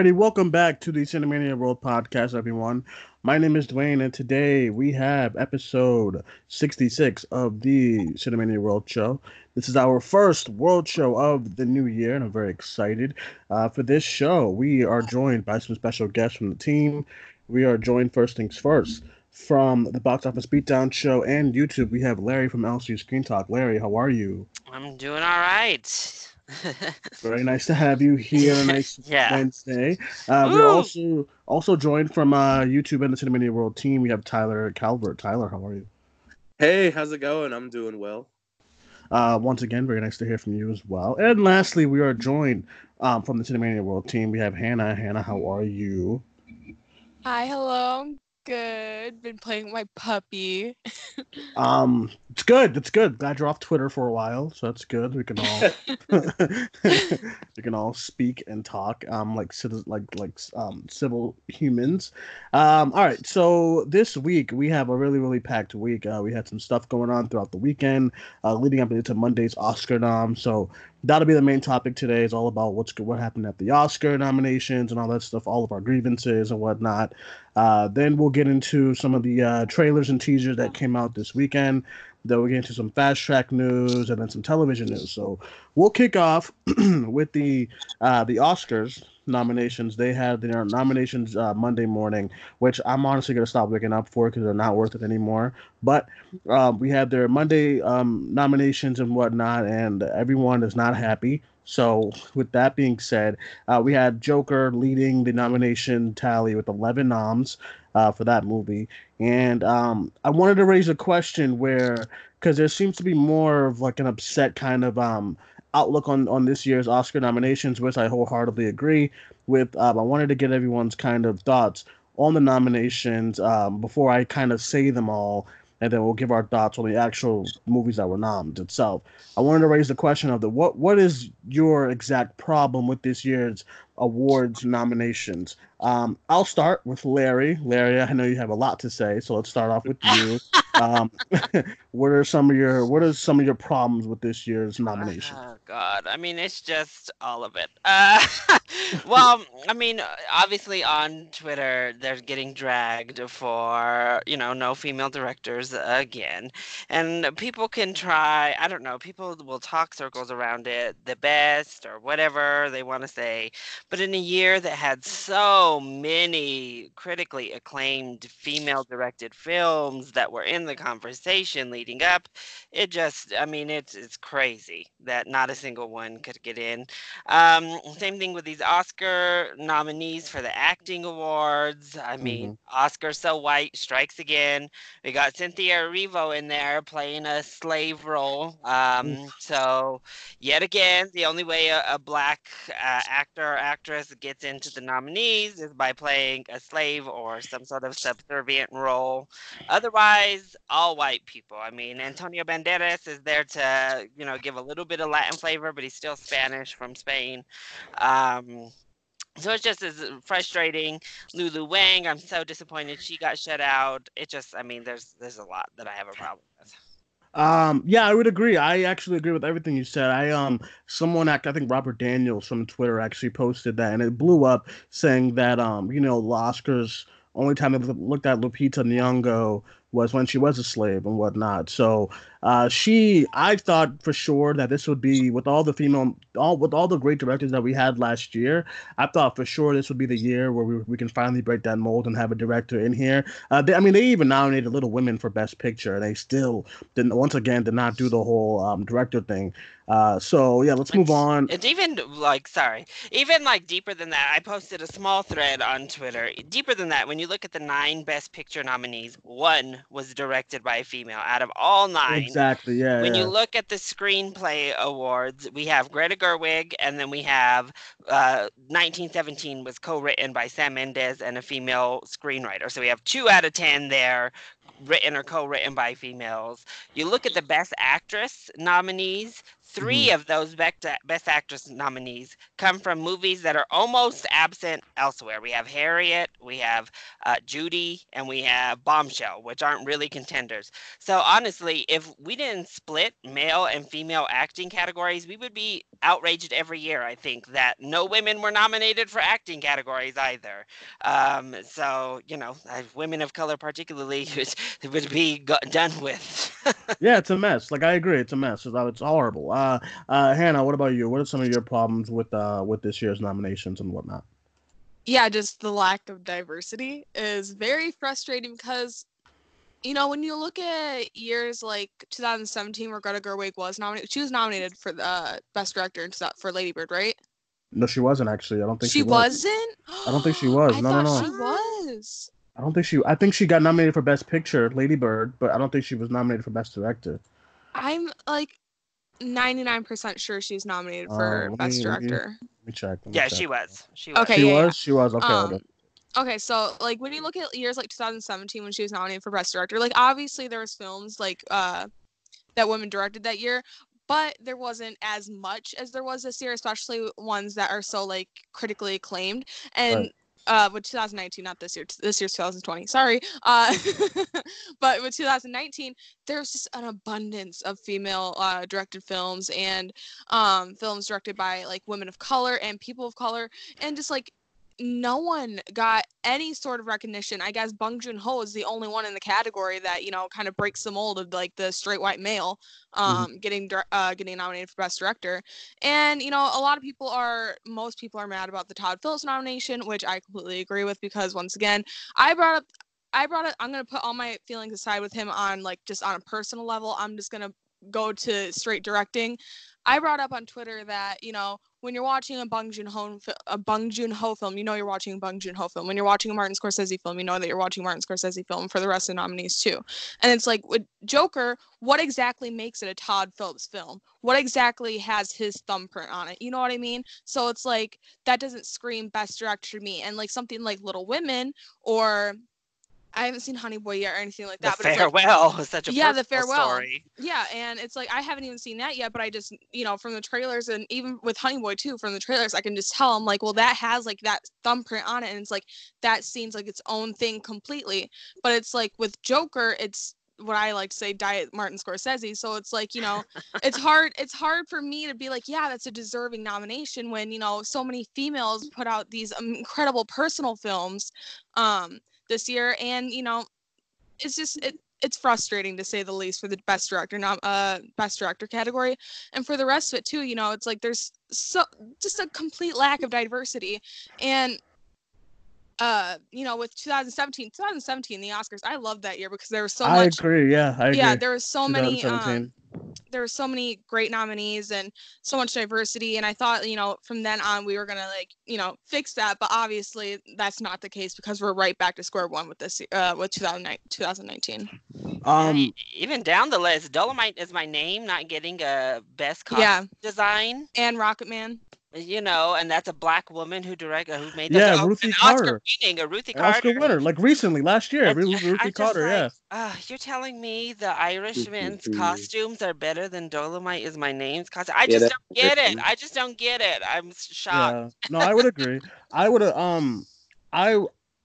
Alrighty, welcome back to the Cinemania World Podcast, everyone. My name is Duane, and today we have episode 66 of the Cinemania World Show. This is our first World Show of the new year, and I'm very excited. Uh, for this show, we are joined by some special guests from the team. We are joined first things first from the Box Office Beatdown Show and YouTube. We have Larry from LC Screen Talk. Larry, how are you? I'm doing all right. Very nice to have you here. Nice yeah. Wednesday. Uh, we're also also joined from uh, YouTube and the Cinemania World team. We have Tyler Calvert. Tyler, how are you? Hey, how's it going? I'm doing well. Uh, once again, very nice to hear from you as well. And lastly, we are joined um, from the Cinemania World team. We have Hannah. Hannah, how are you? Hi, hello good. Been playing with my puppy. um, it's good. It's good. Glad you're off Twitter for a while, so that's good. We can all we can all speak and talk um like citizens like like um civil humans. Um, all right. So this week we have a really really packed week. Uh, we had some stuff going on throughout the weekend, uh, leading up into Monday's Oscar nom. So that'll be the main topic today. Is all about what's what happened at the Oscar nominations and all that stuff, all of our grievances and whatnot. Uh, then we'll get into some of the uh, trailers and teasers that came out this weekend. Then we'll get into some fast track news and then some television news. So we'll kick off with the uh, the Oscars nominations. They had their nominations uh, Monday morning, which I'm honestly gonna stop waking up for because they're not worth it anymore. But um, we had their Monday um, nominations and whatnot, and everyone is not happy. So, with that being said, uh, we had Joker leading the nomination tally with 11 noms uh, for that movie. And um, I wanted to raise a question where, because there seems to be more of like an upset kind of um, outlook on, on this year's Oscar nominations, which I wholeheartedly agree with. Um, I wanted to get everyone's kind of thoughts on the nominations um, before I kind of say them all and then we'll give our thoughts on the actual movies that were nommed itself. I wanted to raise the question of the what what is your exact problem with this year's awards nominations? Um, I'll start with Larry. Larry, I know you have a lot to say, so let's start off with you. Um, what are some of your what are some of your problems with this year's nomination? Oh God, I mean it's just all of it. Uh, well, I mean, obviously on Twitter they're getting dragged for you know no female directors again, and people can try. I don't know. People will talk circles around it, the best or whatever they want to say, but in a year that had so many critically acclaimed female directed films that were in the conversation leading up, it just, I mean, it's it's crazy that not a single one could get in. Um, same thing with these Oscar nominees for the acting awards. I mean, mm-hmm. Oscar so white strikes again. We got Cynthia Erivo in there playing a slave role. Um, so yet again, the only way a, a black uh, actor or actress gets into the nominees is by playing a slave or some sort of subservient role. Otherwise, all white people. I mean, Antonio Banderas is there to, you know, give a little bit of Latin flavor, but he's still Spanish from Spain. Um, so it's just as frustrating. Lulu Wang, I'm so disappointed she got shut out. It just, I mean, there's there's a lot that I have a problem with. Um, yeah, I would agree. I actually agree with everything you said. I um, someone I think Robert Daniels from Twitter actually posted that, and it blew up, saying that um, you know, the Oscars only time they looked at Lupita Nyong'o was when she was a slave and whatnot. So uh, she, I thought for sure that this would be with all the female, all with all the great directors that we had last year. I thought for sure this would be the year where we, we can finally break that mold and have a director in here. Uh, they, I mean, they even nominated Little Women for Best Picture, and they still didn't. Once again, did not do the whole um, director thing. Uh, so yeah, let's move on. It's even like sorry, even like deeper than that. I posted a small thread on Twitter. Deeper than that, when you look at the nine Best Picture nominees, one was directed by a female out of all nine. Exactly. Yeah. When yeah. you look at the screenplay awards, we have Greta Gerwig, and then we have uh, 1917 was co-written by Sam Mendes and a female screenwriter. So we have two out of ten there written or co-written by females. You look at the best actress nominees, 3 mm-hmm. of those best actress nominees come from movies that are almost absent elsewhere. We have Harriet, we have uh, Judy, and we have Bombshell, which aren't really contenders. So honestly, if we didn't split male and female acting categories, we would be outraged every year. I think that no women were nominated for acting categories either. Um, so you know, women of color particularly would, would be done with. Yeah, it's a mess. Like I agree, it's a mess. It's, it's horrible. Uh, uh, Hannah, what about you? What are some of your problems with uh with this year's nominations and whatnot? Yeah, just the lack of diversity is very frustrating because you know, when you look at years like 2017, where Greta Gerwig was nominated, she was nominated for the uh, best director for Lady Bird, right? No, she wasn't actually. I don't think she, she was. wasn't. I don't think she was. I no, no, thought no. She was. I don't think she. I think she got nominated for best picture, Lady Bird, but I don't think she was nominated for best director. I'm like 99% sure she's nominated for Uh, best me, director. Let me check. Let me yeah, check. she was. She was. Okay, She yeah, yeah. was. She was. Okay. Um, okay. Okay, so like when you look at years like 2017 when she was nominated for best director, like obviously there was films like uh that women directed that year, but there wasn't as much as there was this year, especially ones that are so like critically acclaimed. And Right. Uh with 2019, not this year, this year's 2020. Sorry. Uh but with 2019, there's just an abundance of female uh directed films and um films directed by like women of color and people of color and just like no one got any sort of recognition. I guess Bong Joon Ho is the only one in the category that you know kind of breaks the mold of like the straight white male um, getting uh, getting nominated for best director. And you know a lot of people are most people are mad about the Todd Phillips nomination, which I completely agree with because once again I brought up I brought it. I'm gonna put all my feelings aside with him on like just on a personal level. I'm just gonna go to straight directing. I brought up on Twitter that you know when you're watching a Bong Joon Ho a Bong Joon Ho film, you know you're watching a Bong Joon Ho film. When you're watching a Martin Scorsese film, you know that you're watching Martin Scorsese film for the rest of the nominees too. And it's like with Joker, what exactly makes it a Todd Phillips film? What exactly has his thumbprint on it? You know what I mean? So it's like that doesn't scream best director to me. And like something like Little Women or I haven't seen Honey Boy yet or anything like The that. but it's like, farewell such a Yeah, the farewell. story. yeah, and it's like I haven't even seen that yet, but I just you know from the trailers and even with Honey Boy too from the trailers, I can just tell I'm like, well, that has like that thumbprint on it, and it's like that seems like its own thing completely. But it's like with Joker, it's what I like to say, diet Martin Scorsese. So it's like you know, it's hard. It's hard for me to be like, yeah, that's a deserving nomination when you know so many females put out these incredible personal films um this year, and you know, it's just it it's frustrating to say the least for the best director not uh best director category and for the rest of it too you know it's like there's so just a complete lack of diversity and uh you know with 2017 2017 the oscars i loved that year because there was so I much i agree. Yeah, I agree. yeah there was so many um, 2017. There were so many great nominees and so much diversity and i thought you know from then on we were gonna like you know fix that but obviously that's not the case because we're right back to square one with this uh with 2019 um, E- even down the list, Dolemite is my name, not getting a best costume Yeah. design. and rocket man You know, and that's a black woman who directed, who made Yeah, that. Oh, Ruthie an Carter. Oscar winning, a Ruthie an Oscar winner, like recently, last year, And Ru- Ruthie Carter. like, yeah. Uh, you're telling me the Irishman's costumes are better than Dolemite is my name's costume? I just that's don't get it. I just don't get it. I'm shocked. Yeah. No, I would agree. I would um I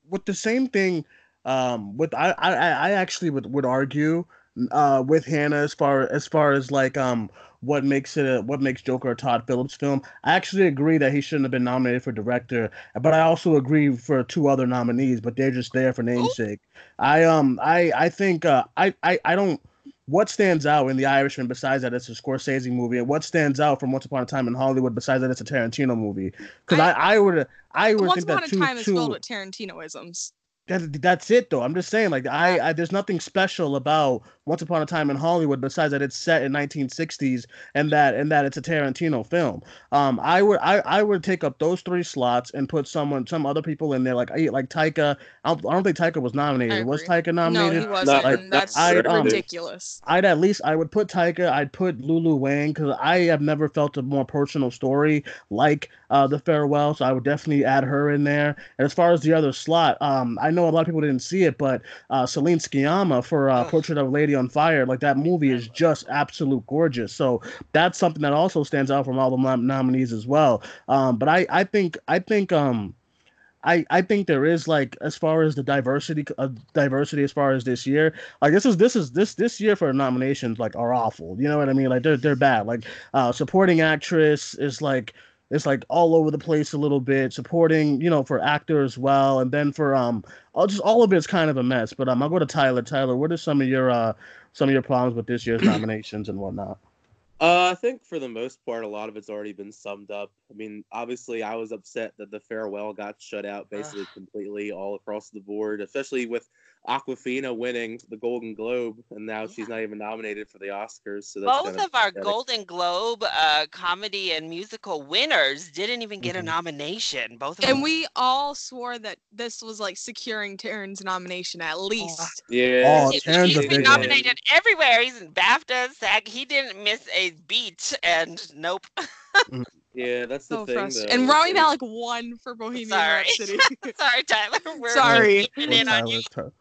with the same thing um with I I I actually would would argue uh with Hannah as far as far as like um what makes it a, what makes Joker a Todd Phillips film. I actually agree that he shouldn't have been nominated for director, but I also agree for two other nominees, but they're just there for namesake. I um I I think uh I I I don't what stands out in The Irishman besides that it's a Scorsese movie, and what stands out from Once Upon a Time in Hollywood besides that it's a Tarantino movie? Because I, I would I would once think upon that a two time is filled with tarantinoisms that, that's it though. I'm just saying like I, I there's nothing special about Once Upon a Time in Hollywood besides that it's set in 1960s and that and that it's a Tarantino film. Um, I would I, I would take up those three slots and put someone some other people in there like I like Taika. I don't, I don't think Taika was nominated. Was agree. Taika no nominated? he wasn't like, that's I, um, ridiculous I'd at least I would put Taika. I'd put Lulu Wang because I have never felt a more personal story like uh, the farewell. So I would definitely add her in there. And as far as the other slot, um, I know a lot of people didn't see it, but uh, Celine Sciamma for uh, Ugh. Portrait of a Lady on Fire, like that movie is just absolute gorgeous. So that's something that also stands out from all the nom- nominees as well. Um, but I I think I think um. I I think there is like as far as the diversity uh, diversity as far as this year. Like this is this is this this year for nominations like are awful. You know what I mean? Like they're they're bad. Like uh supporting actress is like it's like all over the place a little bit. Supporting, you know, for actor as well, and then for um, all just all of it's kind of a mess. But um, I'll go to Tyler. Tyler, what are some of your uh some of your problems with this year's nominations and whatnot? Uh, I think for the most part, a lot of it's already been summed up. I mean, obviously, I was upset that the farewell got shut out basically completely all across the board, especially with Awkwafina winning the Golden Globe, and now she's not even nominated for the Oscars. So that's Both kinda of our pathetic. Golden Globe uh, comedy and musical winners didn't even get a Mhm. nomination. Both of And them. we all swore that this was like securing Taron's nomination at least. Yeah. Oh, He- Taron's he's a been big one. nominated everywhere. He's in BAFTA, SAG. He didn't miss a beat, and nope. Yeah, that's the So thing. though, And Rami is- Malek won for Bohemian Sorry. Rhapsody. Sorry, Tyler. We're Sorry. We're Go in on you. Tyler.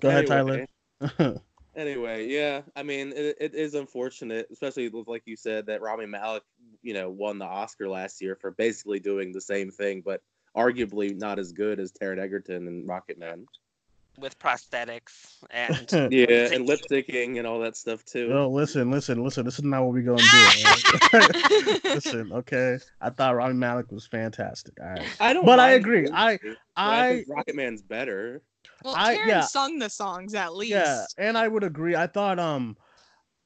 Go ahead, Tyler. Anyway, yeah, I mean, it, it is unfortunate, especially with, like you said, that Rami Malek, you know, won the Oscar last year for basically doing the same thing, but arguably not as good as Taron Egerton and Rocket Man. with prosthetics and Yeah, and lip syncing and all that stuff too. Yo, listen, listen, listen. This is not what we're gonna do. all right? listen, okay. I thought Rami Malek was fantastic. All right. I don't. But I agree. I- lip I I think Rocket Man's better. Well, I- Taron yeah. sung the songs at least. yeah, and I would agree. I thought um,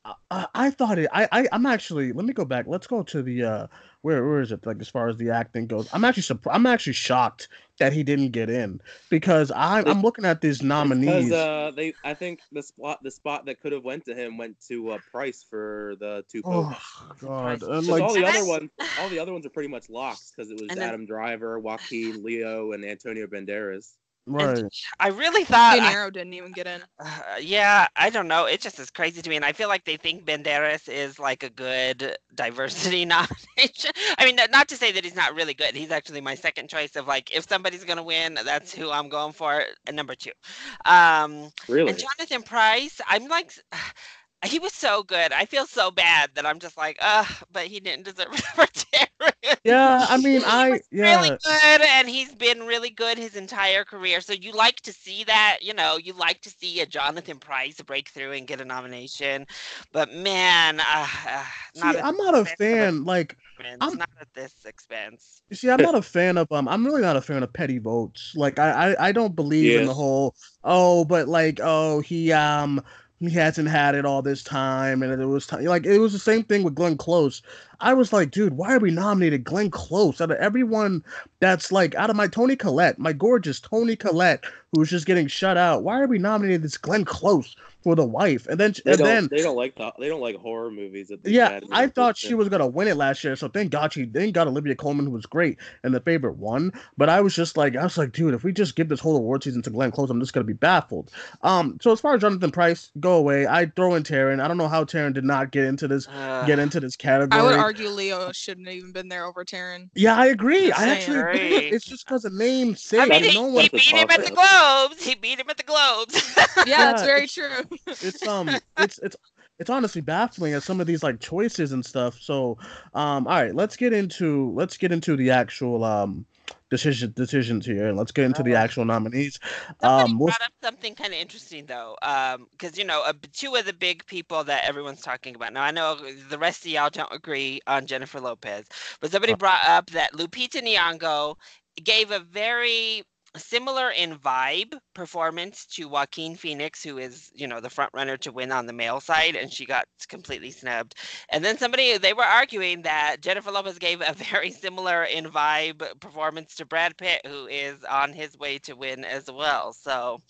I- I, I thought it. I, I I'm actually. Let me go back. Let's go to the uh, where where is it? Like as far as the acting goes, I'm actually surprised. I'm actually shocked that he didn't get in because I I'm looking at these nominees. Because uh, they, I think the spot, the spot that could have went to him went to uh, Pryce for the two popes. oh God, and 'Cause like all the other Yes. ones, all the other ones are pretty much locked because it was And then- Adam Driver, Joaquin, Leo, and Antonio Banderas. Right. I really thought. De I- didn't even get in. Uh, yeah, I don't know. It just is crazy to me, and I feel like they think Banderas is like a good diversity nomination. I mean, not- not to say that he's not really good. He's actually my second choice of like, if somebody's gonna win, that's who I'm going for. At number two, um, Really? and Jonathan Pryce. I'm like, he was so good. I feel so bad that I'm just like, uh, but he didn't deserve it for Darren. Yeah, I mean, He I was yeah. really good and he's been really good his entire career so you like to see that you know you like to see a jonathan pryce break through and get a nomination but man uh, uh, not at I'm not a expense a fan. Like, performance, I'm- not at this expense You see, I'm not a fan of um. I'm really not a fan of petty votes. Like, I I, I don't believe in the whole oh, but like oh he um he hasn't had it all this time, and it was time like it was the same thing with Glenn Close. I was like, dude, why are we nominated Glenn Close out of everyone that's like out of my Toni Collette, my gorgeous Toni Collette, who's just getting shut out? Why are we nominated this Glenn Close for the wife? And then They and don't. then they don't like the, They don't like horror movies. That they yeah, had I thought she was gonna win it last year, so thank God she then got Olivia Colman, who was great, and the favorite won. But I was just like, I was like, dude, if we just give this whole award season to Glenn Close, I'm just gonna be baffled. Um, so as far as Jonathan Pryce, go away. I throw in Taron. I don't know how Taron did not get into this uh, get into this category. I would argue Leo shouldn't have even been there over Taron. yeah, I agree. Just I actually agree. Agree. It's just because the name I sake. mean, he, no he beat him at the. Globes. He beat him at the Globes. Yeah, that's very true. It's um it's it's it's honestly baffling at some of these like choices and stuff so um all right let's get into let's get into the actual um decision decisions here and let's get into the Uh, actual nominees Somebody um we'll, brought up something kind of interesting though, um, because you know, uh, two of the big people that everyone's talking about. Now I know the rest of y'all don't agree on Jennifer Lopez, but somebody Uh. brought up that Lupita Nyong'o gave a very similar in vibe performance to Joaquin Phoenix, who is you know the front runner to win on the male side, and she got completely snubbed. And then somebody they were arguing that Jennifer Lopez gave a very similar in vibe performance to Brad Pitt, who is on his way to win as well. So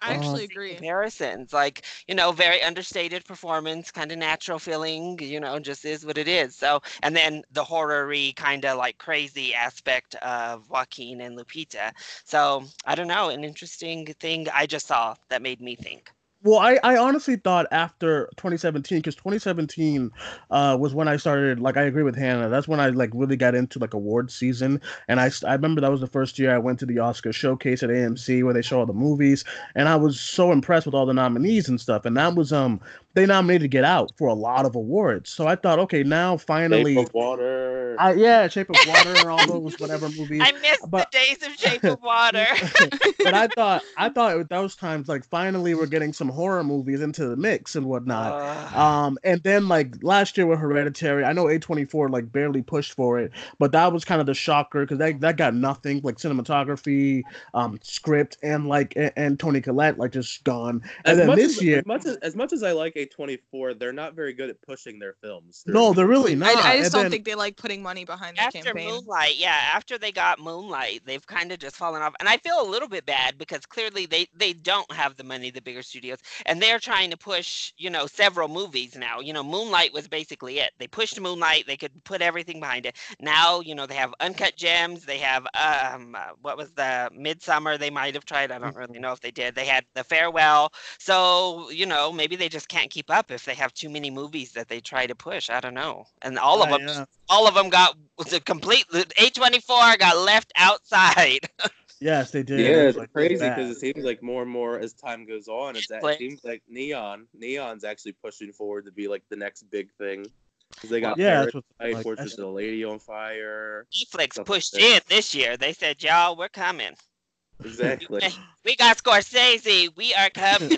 I actually agree. Comparisons, like you know, very understated performance, kind of natural feeling. You know, just is what it is. So, and then the horror-y kind of like crazy aspect of Joaquin and Lupita. So I don't know, an interesting thing I just saw that made me think. well I, I honestly thought after 2017 because 2017 uh was when i started like i agree with hannah that's when i like really got into like award season. And I, I remember that was the first year i went to the oscar showcase at amc where they show all the movies. And i was so impressed with all the nominees and stuff. And that was um they nominated to Get Out for a lot of awards. So I thought, okay, now finally, Shape of water. I, yeah, Shape of Water and all those whatever movies. I missed but- the days of Shape of Water. but I thought, I thought at those times, like finally, we're getting some horror movies into the mix and whatnot. Ugh. Um, and then like last year with Hereditary, I know A24 like barely pushed for it, but that was kind of the shocker because that, that got nothing like cinematography, um, script, and like and, and Toni Collette like just gone. And As then this as, year, as much as, as much as I like A24, they're not very good at pushing their films. They're- no, they're really not. I, I just And don't then- think they like putting money behind the after campaign. Moonlight, yeah, after they got Moonlight, they've kind of just fallen off. And I feel a little bit bad because clearly they they don't have the money, the bigger studios, and they're trying to push, you know, several movies now. You know, Moonlight was basically it. They pushed Moonlight, they could put everything behind it. Now, you know, they have Uncut Gems, they have um uh, what was the Midsummer they might have tried. I don't really know if they did. They had The Farewell. So, you know, maybe they just can't keep up if they have too many movies that they try to push. I don't know. And all of them yeah. all of them got the complete A24 got left outside. Yes, they did. Yeah, It it's like, crazy because it seems like more and more as time goes on, it's, Like- it seems like Neon, Neon's actually pushing forward to be like the next big thing. Because they got yeah, yeah, that's what like, Portrait that's- of the Lady on Fire. Netflix Stuff like pushed in this year. They said, "Y'all, we're coming. Exactly. We got Scorsese. We are coming."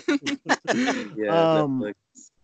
yeah, Um, Netflix.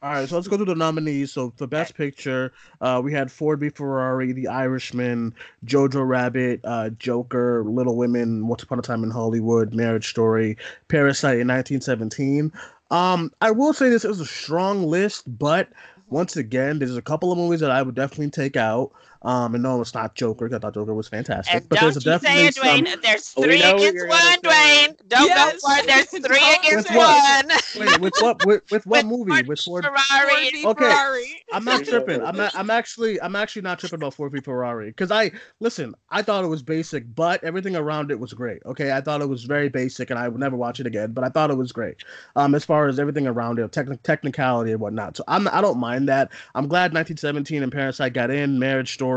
All right, so let's go through the nominees. So for Best Picture, uh, we had Ford v Ferrari, The Irishman, Jojo Rabbit, uh, Joker, Little Women, Once Upon a Time in Hollywood, Marriage Story, Parasite in 1917. Um, I will say this is a strong list, but once again, there's a couple of movies that I would definitely take out. Um, and no, it's not Joker. I thought Joker was fantastic, And but don't there's you say definitely it, some. There's We three against one, gonna say. Duane. Don't Yes. go for There's three against With what? one. Wait, with what? With, with what With movie? Ford With Ford? Ferrari. Okay. Ferrari. I'm not tripping. I'm not, I'm actually I'm actually not tripping about Ford v Ferrari because I listen. I thought it was basic, but everything around it was great. Okay, I thought it was very basic, and I would never watch it again. But I thought it was great. Um, as far as everything around it, techni- technicality and whatnot. So I'm I don't mind that. I'm glad 1917 and Parasite got in. Marriage Story.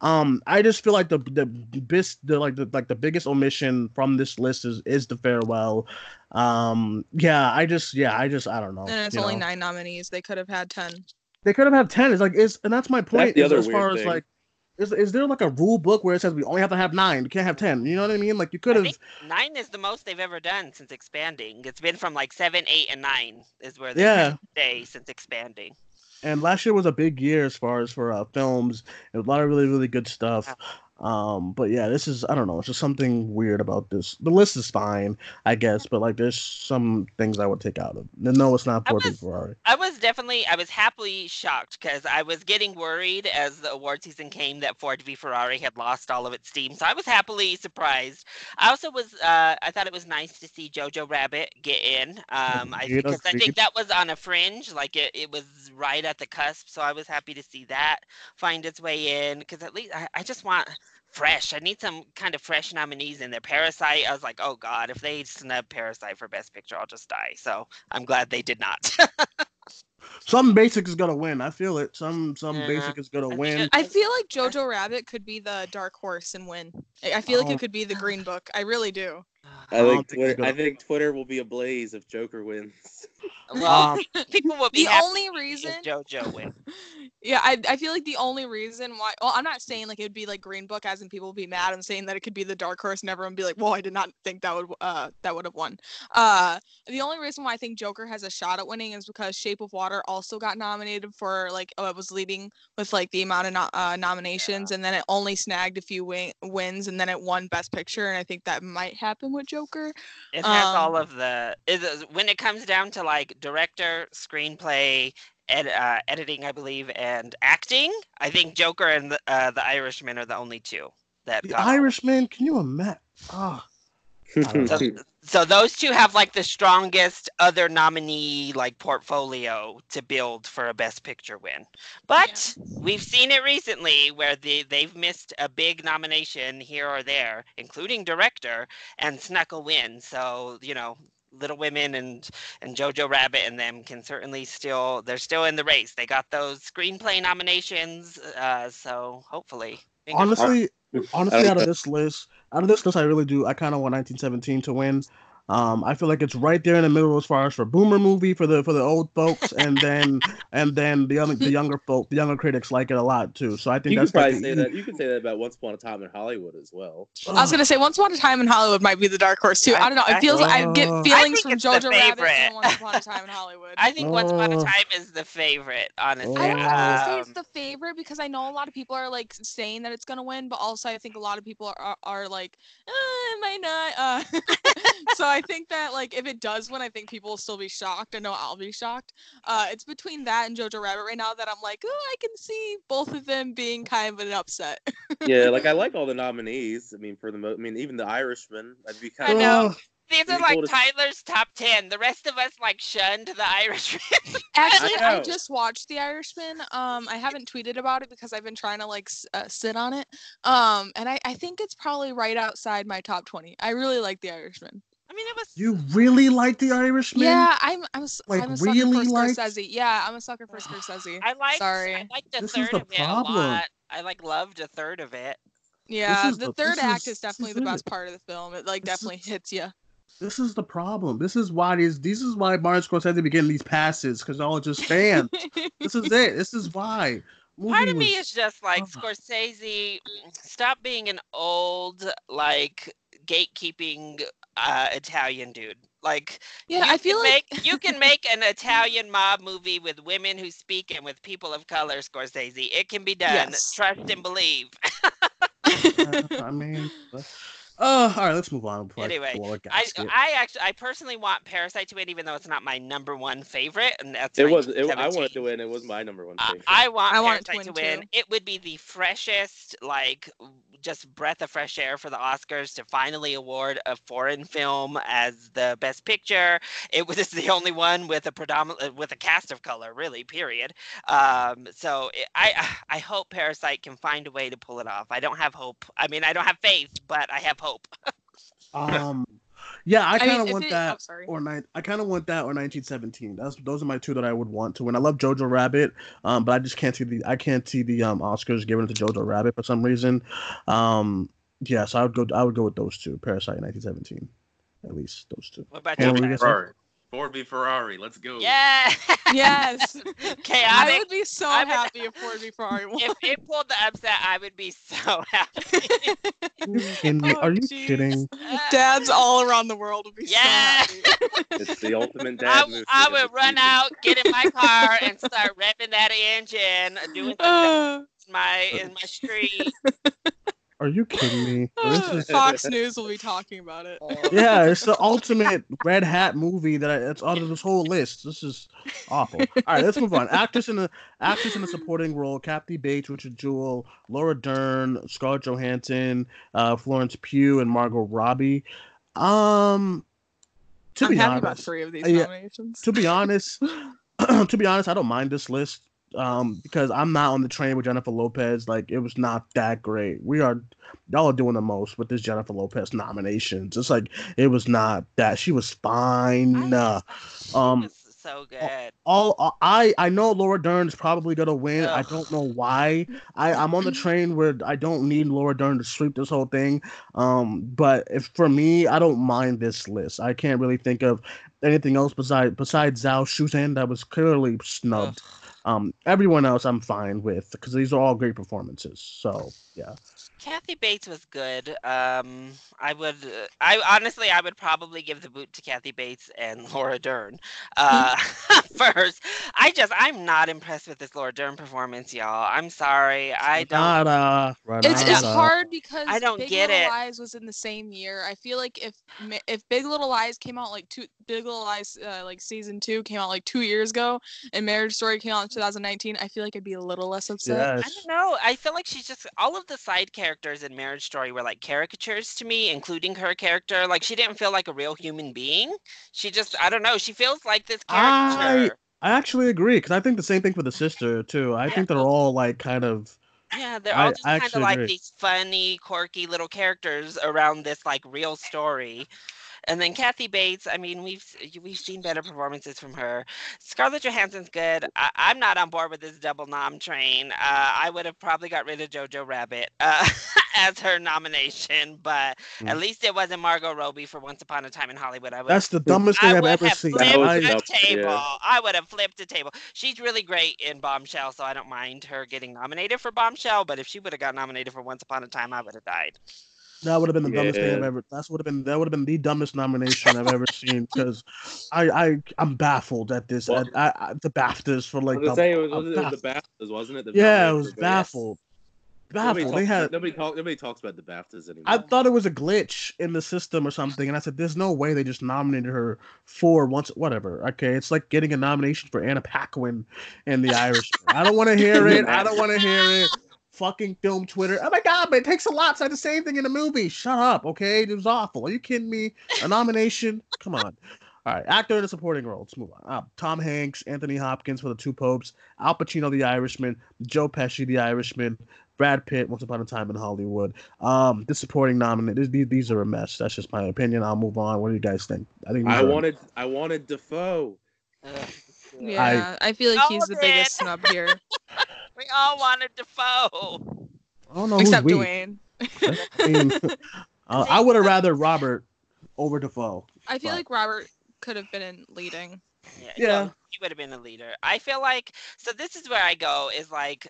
Um, I just feel like the the best the like the like the biggest omission from this list is is the farewell. Um, yeah, I just yeah, I just I don't know. And it's only know. nine nominees. They could have had ten. They could have had ten. It's like is and that's my point. the is other as far weird as thing. like, is is there like a rule book where it says we only have to have nine? We can't have ten. You know what I mean? Like you could have. nine is the most they've ever done since expanding. It's been from like seven, eight, and nine is where they Yeah. stay since expanding. And last year was a big year as far as for uh, films. Was a lot of really really good stuff. Um, but yeah, this is I don't know. It's just something weird about this. The list is fine, I guess, but like there's some things I would take out of. No, it's not I Ford v was- Ferrari. I was definitely, I was happily shocked because I was getting worried as the award season came that Ford v Ferrari had lost all of its steam. So I was happily surprised. I also was, uh, I thought it was nice to see Jojo Rabbit get in. Um, I because I think that was on a fringe, like it, it was right at the cusp. So I was happy to see that find its way in because at least I, I just want fresh. I need some kind of fresh nominees in there. Parasite, I was like, oh god, if they snub Parasite for Best Picture, I'll just die. So I'm glad they did not. Some basic is gonna win. I feel it. Some some Yeah. basic is gonna win. I feel like Jojo Rabbit could be the dark horse and win. I I feel like Oh. it could be the Green Book. I really do. I I think think Twitter, I gonna- think Twitter will be ablaze if Joker wins. well, Um, people will be The happy only reason JoJo win. Yeah, I, I feel like the only reason why well, I'm not saying like it would be like Green Book as in people would be mad. I'm saying that it could be the dark horse and everyone would be like, Well, I did not think that would uh that would have won. Uh the only reason why I think Joker has a shot at winning is because Shape of Water also got nominated for like oh it was leading with like the amount of no- uh, nominations and then it only snagged a few win- wins and then it won Best Picture and I think that might happen with Joker. It has all Um, of the is is- when it comes down to like director, screenplay, ed, uh, editing, I believe, and acting. I think Joker and the, uh, the Irishman are the only two that the got all of. Irishman. Can you imagine? Ah, don't So, so those two have like the strongest other nominee like portfolio to build for a best picture win. But we've seen it recently where the they've missed a big nomination here or there, including director, and snuck a win. So, you know, Little Women and and Jojo Rabbit and them can certainly still they're still in the race. They got those screenplay nominations, uh, so hopefully. fingers honestly, honestly, out of this list, out of this list, I really do. I kind of want 1917 to win. Um, I feel like it's right there in the middle as far as for boomer movie for the for the old folks, and then and then the other the younger folk, the younger critics like it a lot too. So I think You can that's like probably the- say that. You can say that about Once Upon a Time in Hollywood as well. I was gonna say Once Upon a Time in Hollywood might be the dark horse too. I, don't know. It feels like I get Uh, I feelings from Jojo Rabbit and Once Upon a Time in Hollywood. I think Once Upon a Oh. Time is the favorite, honestly. I don't know if I'd say it's Um, the favorite because I know a lot of people are like saying that it's gonna win, but also I think a lot of people are are, are like, uh, it might not. Uh. so I think that like if it does win, I think people will still be shocked. I know I'll be shocked. Uh, it's between that and Jojo Rabbit right now that I'm like, oh, I can see both of them being kind of an upset. yeah, like I like all the nominees. I mean, for the mo- I mean, even the Irishman. I'd be kind I of. know. These are like Tyler's top ten. The rest of us like shunned the Irishman. Actually, I know. just watched The Irishman. Um, I haven't tweeted about it because I've been trying to like s- uh, sit on it. Um, and I, I think it's probably right outside my top twenty. I really like The Irishman. I mean, it was. You really like the Irishman? Yeah, I'm I'm, Like, I'm a sucker really for liked- Scorsese. Yeah, I'm a sucker for Scorsese. I liked. Sorry. I liked a This is third the of it problem. a lot. I like loved a third of it. Yeah, the the- third act is- is definitely is the it. best part of the film. It like This definitely is- hits you. This is the problem. This is why these. This is why Martin Scorsese be getting these passes because y'all just fans. this is it. This is why. Part Movie of me is just like Oh. Scorsese. Stop being an old like gatekeeping uh, Italian dude. Like yeah, you I feel can like make you can make an Italian mob movie with women who speak and with people of color, Scorsese. It can be done. Yes. Trust and believe. Uh, I mean, uh, all right. Let's move on. before I Anyway, blow a I, gasket. I actually I personally want Parasite to win, even though it's not my number one favorite, and that's It was. It, I 1917. wanted to win. It was my number one I- favorite. I want I want to Parasite to win, win. too. It would be the freshest, like, just breath of fresh air for the Oscars to finally award a foreign film as the best picture. It was the only one with a predominant with a cast of color, really. Period. Um, so it, I I hope Parasite can find a way to pull it off. I don't have hope. I mean, I don't have faith, but I have hope. um, yeah, I I kind mean, of if want it- that. oh, sorry. or nine. I kind of want that or 1917. That's those are my two that I would want to win. I love Jojo Rabbit, um, but I just can't see the I can't see the um Oscars giving it to Jojo Rabbit for some reason. Um, yeah, so I would go I would go with those two, Parasite, and 1917, at least those two. What about Hey, you? What were you Matt? gonna say? Ferrari. Ford v Ferrari. Let's go. Yeah. Yes. I would be so I would- happy if Ford v Ferrari won. if it pulled the upset, I would be so happy. Are you kidding? Oh, Are you jeez. kidding? Dads all around the world would be Yeah. so happy. It's the ultimate dad w- movie. I would run season. out, get in my car, and start revving that engine, doing some Uh, my in my street. Are you kidding me? This is Fox News will be talking about it. yeah, it's the ultimate red hat movie that I, it's out of this whole list. This is awful. All right, let's move on. Actress in the actress in the supporting role: Kathy Bates, Richard Jewell, Laura Dern, Scarlett Johansson, uh, Florence Pugh, and Margot Robbie. Um, to I'm be happy about three of these uh, yeah, nominations. to be honest, to be honest, I don't mind this list um because I'm not on the train with Jennifer Lopez. Like it was not that great. We are y'all are doing the most with this Jennifer Lopez nominations. It's like it was not that she was fine. Uh, um, was so good. all uh, I I know Laura Dern is probably gonna win. I don't know why. I I'm on the train where I don't need Laura Dern to sweep this whole thing. Um, but if for me, I don't mind this list. I can't really think of anything else besides besides Zhao Shuzhen that was clearly snubbed. Um, everyone else I'm fine with because these are all great performances. So yeah, Kathy Bates was good. Um, I would, uh, I honestly, I would probably give the boot to Kathy Bates and Laura Dern. Uh, first, I just, I'm not impressed with this Laura Dern performance, y'all. I'm sorry. I don't. Renata, It's it's hard because I don't Big get Little it. Lies was in the same year. I feel like if if Big Little Lies came out like two Big Little Lies uh, like season two came out like two years ago, and Marriage Story came out in 2019, I feel like I'd be a little less upset. I don't know. I feel like she's just all of the side characters in Marriage Story were like caricatures to me, including her character. Like she didn't feel like a real human being. She just, I don't know. She feels like this I- caricature. I actually agree because I think the same thing for the sister too. I think they're all like kind of Yeah, they're I- all just kind of like agree. these funny, quirky little characters around this like real story. And then Kathy Bates, I mean, we've we've seen better performances from her. Scarlett Johansson's good. I, I'm not on board with this double nom train. Uh, I would have probably got rid of Jojo Rabbit uh, as her nomination, but at Mm. least it wasn't Margot Robbie for Once Upon a Time in Hollywood. I would That's the dumbest thing I I've ever seen. flipped was I- dumb. a Yeah. table. I would have flipped a table. She's really great in Bombshell, so I don't mind her getting nominated for Bombshell. But if she would have got nominated for Once Upon a Time, I would have died. That would have been the dumbest thing I've ever. That's would have been that would have been the dumbest nomination I've ever seen because I I I'm baffled at this Well- at, I, I, the BAFTAs for I like was the, say it was, was it the BAFTAs, wasn't it? The yeah, it was BAFTAs? baffled. Nobody Baffled. talks, They had nobody talk, nobody talks about the BAFTAs anymore. I thought it was a glitch in the system or something, and I said, "There's no way they just nominated her for once, whatever." Okay, it's like getting a nomination for Anna Paquin in The Irish. I don't want to hear it. I don't want to hear it. Fucking film Twitter. Oh my god, but it takes a lot to say the same thing in a movie. Shut up, okay? It was awful. Are you kidding me? A nomination? Come on. All right, actor in a supporting role. Let's move on. Uh, Tom Hanks, Anthony Hopkins for The Two Popes, Al Pacino, The Irishman, Joe Pesci, The Irishman, Brad Pitt, Once Upon a Time in Hollywood. Um, the supporting nominate. These, these are a mess. That's just my opinion. I'll move on. What do you guys think? I think these I are- wanted I wanted Dafoe. Ugh. Yeah, I, feel like Oh, he's the man. biggest snub here, We all wanted Dafoe. I don't know except who's. Duane. I, mean, uh, I would have rather Robert over Dafoe. I feel But- like Robert could have been in leading. Yeah, Yeah. no, he would have been a leader. I feel like so. This is where I go. Is like,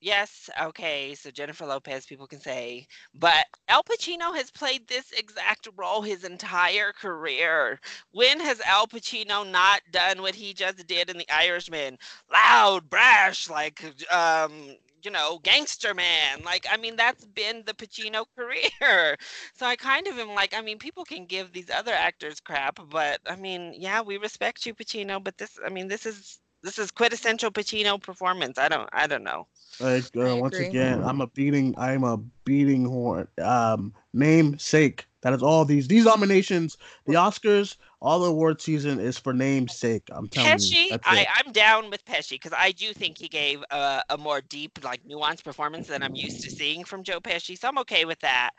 yes, okay. So Jennifer Lopez, people can say, but Al Pacino has played this exact role his entire career. When has Al Pacino not done what he just did in The Irishman? Loud, brash, like um. You know, gangster man. Like, I mean, that's been the Pacino career. So I kind of am like, I mean, people can give these other actors crap, but I mean, yeah, we respect you, Pacino, but this, I mean, this is this is quintessential Pacino performance. I don't, I don't know. Like I uh, once agree. again, I'm a beating. I'm a beating horn. Um, namesake. That is all these these nominations. The Oscars, all the award season is for namesake. I'm telling you. Pesci, I I'm down with Pesci because I do think he gave a, a more deep, like nuanced performance than I'm used to seeing from Joe Pesci. So I'm okay with that.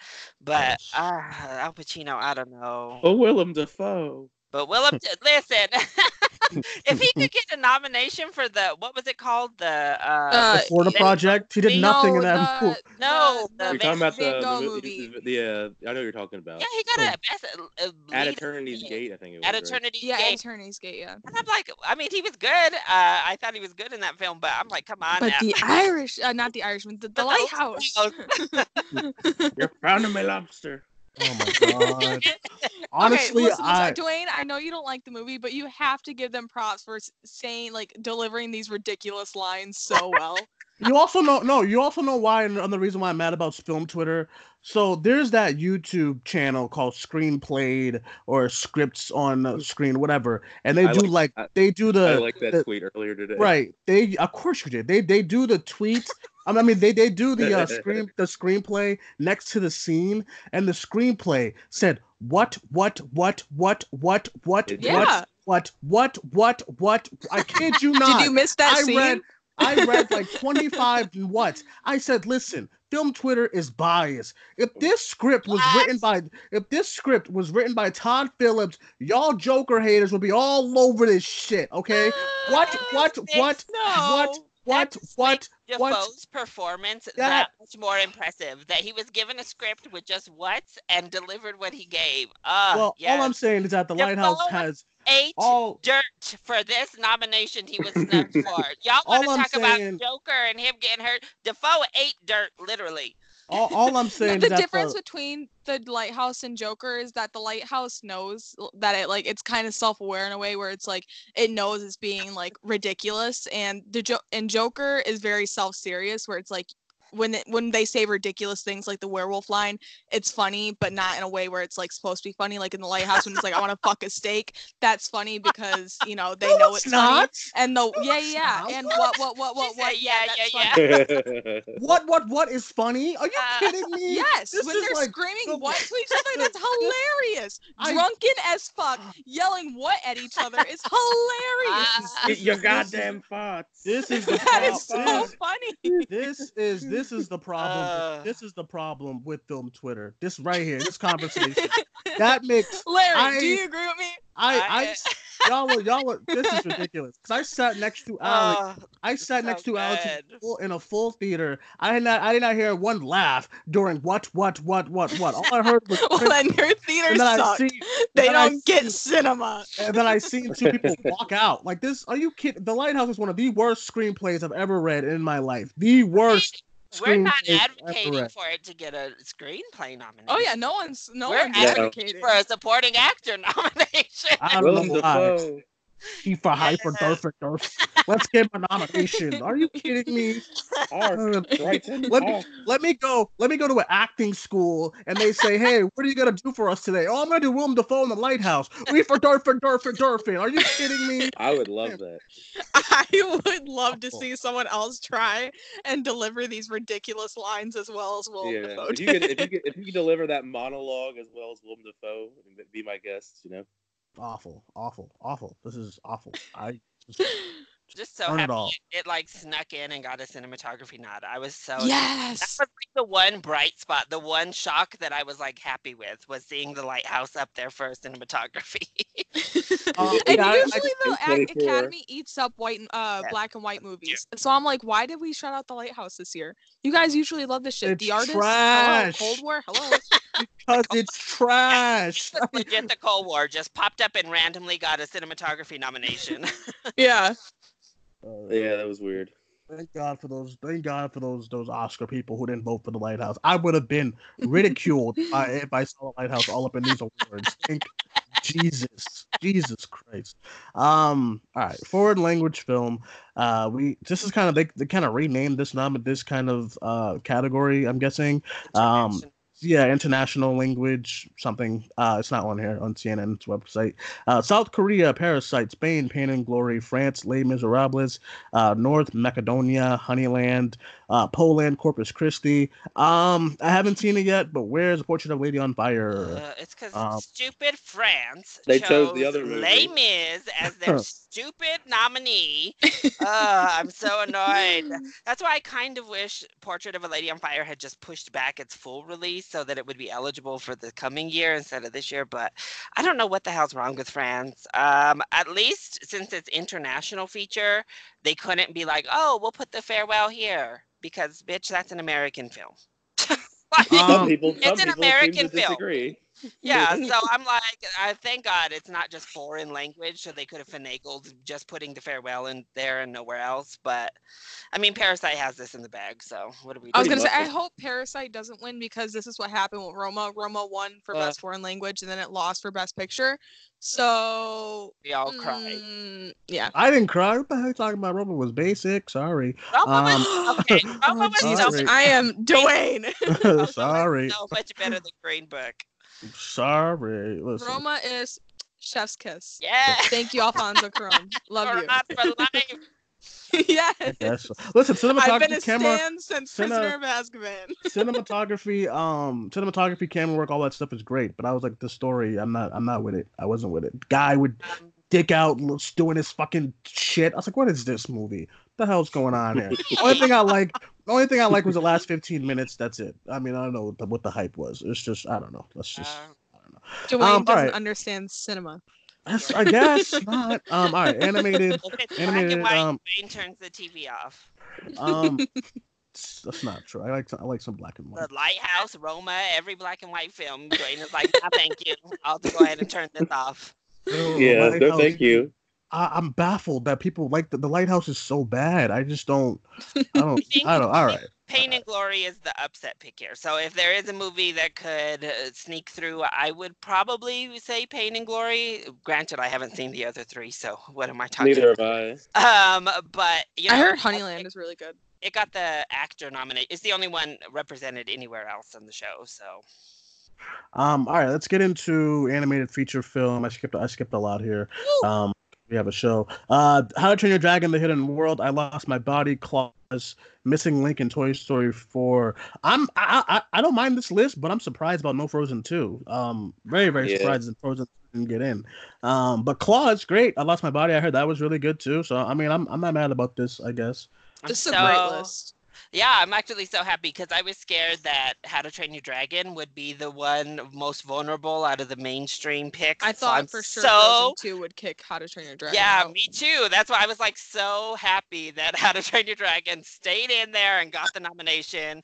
But Yes. uh, Al Pacino, I don't know. Oh, Willem Dafoe. But Willem, listen, if he could get a nomination for the what was it called, the uh, Uh, the Florida Then- Project. He did nothing in that the- movie. No, the- the You're talking about the, the, movie. movie. the uh, I know what you're talking about. yeah, he got a best uh, At lead Eternity's actor Gate, I think it was. At right? Eternity's Yeah, Gate. Attorney's Gate. Yeah, And I'm like, I mean, he was good. Uh, I thought he was good in that film, but I'm like, come on but now. the Irish, uh, not the Irishman, the, the The Lighthouse. Lighthouse. You're pounding my lobster. Oh my god. Honestly, okay, listen, I listen, Duane, I know you don't like the movie, but you have to give them props for saying like delivering these ridiculous lines so well. you also know no you also know why and the reason why i'm mad about film twitter so there's that youtube channel called screenplayed or scripts on mm. screen whatever and they I do like- like they do the I like that the- tweet earlier today. right they of course you did they they do the tweets I mean, they, they do the uh, screen the screenplay next to the scene, and the screenplay said what what what what what what It- Yeah. what what what what what I kid you not. Did you miss that I scene? read I read like 25 what? I said, listen, film Twitter is biased. If this script was written by if this script was written by Todd Phillips, y'all Joker haters would be all over this shit, okay? What what what No. what what what Dafoe's performance That- that much more impressive. That he was given a script with just what and delivered what he gave. Uh, well, yes. all I'm saying is that the Dafoe lighthouse has Eight all dirt for this nomination he was snubbed for. Y'all want to talk saying- about Joker and him getting hurt? Defoe ate dirt, literally. All, all I'm saying the is that difference the, between the lighthouse and joker is that the lighthouse knows that it like it's kind of self-aware in a way where it's like it knows it's being like ridiculous and the jo- and joker is very self-serious where it's like when it, when they say ridiculous things like the werewolf line it's funny but not in a way where it's like supposed to be funny like in the lighthouse when it's like i want to fuck a steak that's funny because you know they No, know it's it's funny not. and the yeah it's yeah not. and what what what what what said, yeah yeah, yeah, yeah. What what what is funny? Are you Uh, kidding me? Yes, This when is they're like screaming the- what to each other, that's hilarious. I- Drunken as fuck, yelling what at each other is hilarious. Ah. Eat your goddamn farts. This is the that is so funny. this is this is the problem. Uh. this is the problem with film Twitter. This right here, this conversation. that makes Larry, I- do you agree with me? I I- I y'all are y'all are this is ridiculous. Cause I sat next to Alex. Oh, I sat next to Alex in good. full, in a full theater. I did not I did not hear one laugh during what what what what what. All I heard was Well, then your theater and I sucked. They don't get see- cinema. and then I seen two people walk out. Like this, are you kidding? The Lighthouse is one of the worst screenplays I've ever read in my life. The worst. We're not screenplay ever advocating read. for it to get a screenplay nomination. Oh yeah, no one's no We're one's Yeah. advocating. for a supporting actor nomination. I don't Willem know why. Dafoe. He for hyper Yes. Durf Durf. Let's give him a nomination. Are you kidding me? Arf, Uh, Brighton, Let me let me go. Let me go to an acting school, and they say, "Hey, what are you gonna do for us today?" Oh, I'm gonna do Willem Dafoe in the Lighthouse. We for Durfin, Durfin, Durfin. Are you kidding me? I would love that. I would love to see someone else try and deliver these ridiculous lines as well as Willem yeah, Dafoe if you could, if you could, if you could deliver that monologue as well as Willem Dafoe, be my guest, you know. Awful, awful, awful. This is awful. I just Just so Turn it happy it, it, like snuck in and got a cinematography nod. I was so yes. that was like the one bright spot, the one shock that I was like happy with was seeing the lighthouse up there for cinematography. Um, and yeah, I- I- usually the Academy eats up white, and- uh, Yeah. black and white movies. So I'm like, why did we shut out the Lighthouse this year? You guys usually love this shit. It's the artist, trash. hello, Cold War, hello. because it's trash. It legit the Cold War just popped up and randomly got a cinematography nomination. yeah. Uh, Yeah, that was weird. Thank God for those. Thank God for those those Oscar people who didn't vote for the Lighthouse. I would have been ridiculed if I, if I saw the Lighthouse all up in these awards. Thank Jesus, Jesus Christ. Um. All right, foreign language film. Uh, we this is kind of they, they kind of renamed this nom this kind of uh category. I'm guessing. Um, yeah, international language, something. Uh, it's not on here on CNN's website. Uh, South Korea, Parasite, Spain, Pain and Glory, France, Les Miserables, uh, North Macedonia, Honeyland, uh, Poland, Corpus Christi. Um, I haven't seen it yet, but where's a Portrait of Lady on Fire? Uh, it's because Um, stupid France They chose the other Les movie. Mis as their stupid nominee. uh, I'm so annoyed. That's why I kind of wish Portrait of a Lady on Fire had just pushed back its full release so that it would be eligible for the coming year instead of this year. But I don't know what the hell's wrong with France. Um, at least since it's international feature, they couldn't be like, oh, we'll put the farewell here because bitch, that's an American film. Like, some people, it's an people seem American to film. disagree. Yeah, so I'm like, I thank God it's not just foreign language, so they could have finagled just putting the farewell in there and nowhere else. But I mean, Parasite has this in the bag, so what do we do? I was gonna say, I hope Parasite doesn't win because this is what happened with Roma. Roma won for Uh. best foreign language and then it lost for best picture. So we all cry. mm, yeah. I didn't cry. What the hell you talking about? Roma was basic. Sorry. Roma was Um, okay. Roma was Oh, so, I am Duane. Sorry. so much better than Green Book. Sorry. Listen. Roma is chef's kiss. Yeah. Thank you, Alfonso Cuarón. Love you. not for life. yes. I guess so. Listen, I've been a cinematography, camera, stan since cine- Prisoner of Azkaban. cinematography, um, cinematography, camera work, all that stuff is great. But I was like, the story, I'm not, I'm not with it. I wasn't with it. Guy would Um, dick out, l- doing his fucking shit. I was like, what is this movie? What the hell's going on here? the only thing I like, the only thing I like was the last 15 minutes. That's it. I mean, I don't know what the, what the hype was. It's just, I don't know. Let's just, uh, I don't know. Duane Um, doesn't alright. understand cinema. That's- I guess not. Um, all right, animated. if it's black Animated, and white, um, Wayne turns the TV off. Um, that's not true. I like, I like some black and white. The Lighthouse, Roma, every black and white film. Duane is like, no, thank you. I'll go ahead and turn this off. Yeah, no, thank you. I, I'm baffled that people like the, the lighthouse is so bad. I just don't. I don't. think- I don't. All right. Pain and Glory is the upset pick here. So if there is a movie that could uh, sneak through, I would probably say Pain and Glory. Granted, I haven't seen the other three, so what am I talking? Neither have I. Um, but you know, I heard Honeyland is really good. It got the actor nominate. It's the only one represented anywhere else on the show. So Um. All right. Let's get into animated feature film. I skipped. I skipped a lot here. Woo! Um. We have a show. Uh. How to Train Your Dragon: The Hidden World. I Lost My Body. Klaus. Missing Link in Toy Story 4. I'm. I. I, I don't mind this list, but I'm surprised about no Frozen 2. Um. Very very Yeah. surprised that Frozen didn't get in. Um. But Klaus, great. I Lost My Body. I heard that was really good too. So I mean, I'm. I'm not mad about this. I guess. I'm This is so, a great list. Yeah, I'm actually so happy because I was scared that How to Train Your Dragon would be the one most vulnerable out of the mainstream picks. I thought I'm for sure so Frozen 2 would kick How to Train Your Dragon. yeah, out. me too. That's why I was like so happy that How to Train Your Dragon stayed in there and got the nomination.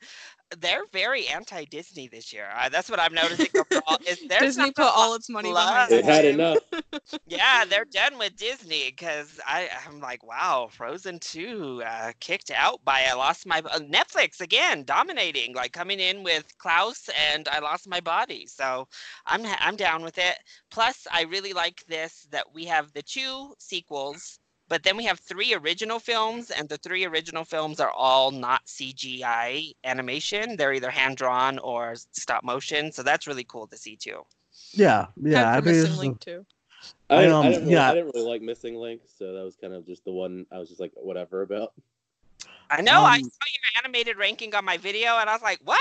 They're very anti-Disney this year. Uh, that's what I'm noticing. overall, is Disney put a all its money love. behind It had enough. yeah, they're done with Disney because I I'm like, wow, Frozen two uh, kicked out by I lost my uh, Netflix again, dominating, like coming in with Klaus and I lost my body. So I'm I'm down with it. Plus, I really like this that we have the two sequels. But then we have three original films, and the three original films are all not CGI animation. They're either hand drawn or stop motion. So that's really cool to see too. Yeah, yeah. Time I mean, Missing Link too. I, I, didn't- um, I didn't really, yeah. I didn't really like Missing Link, so that was kind of just the one I was just like whatever about. I know. I Um, saw your animated ranking on my video, and I was like, "What?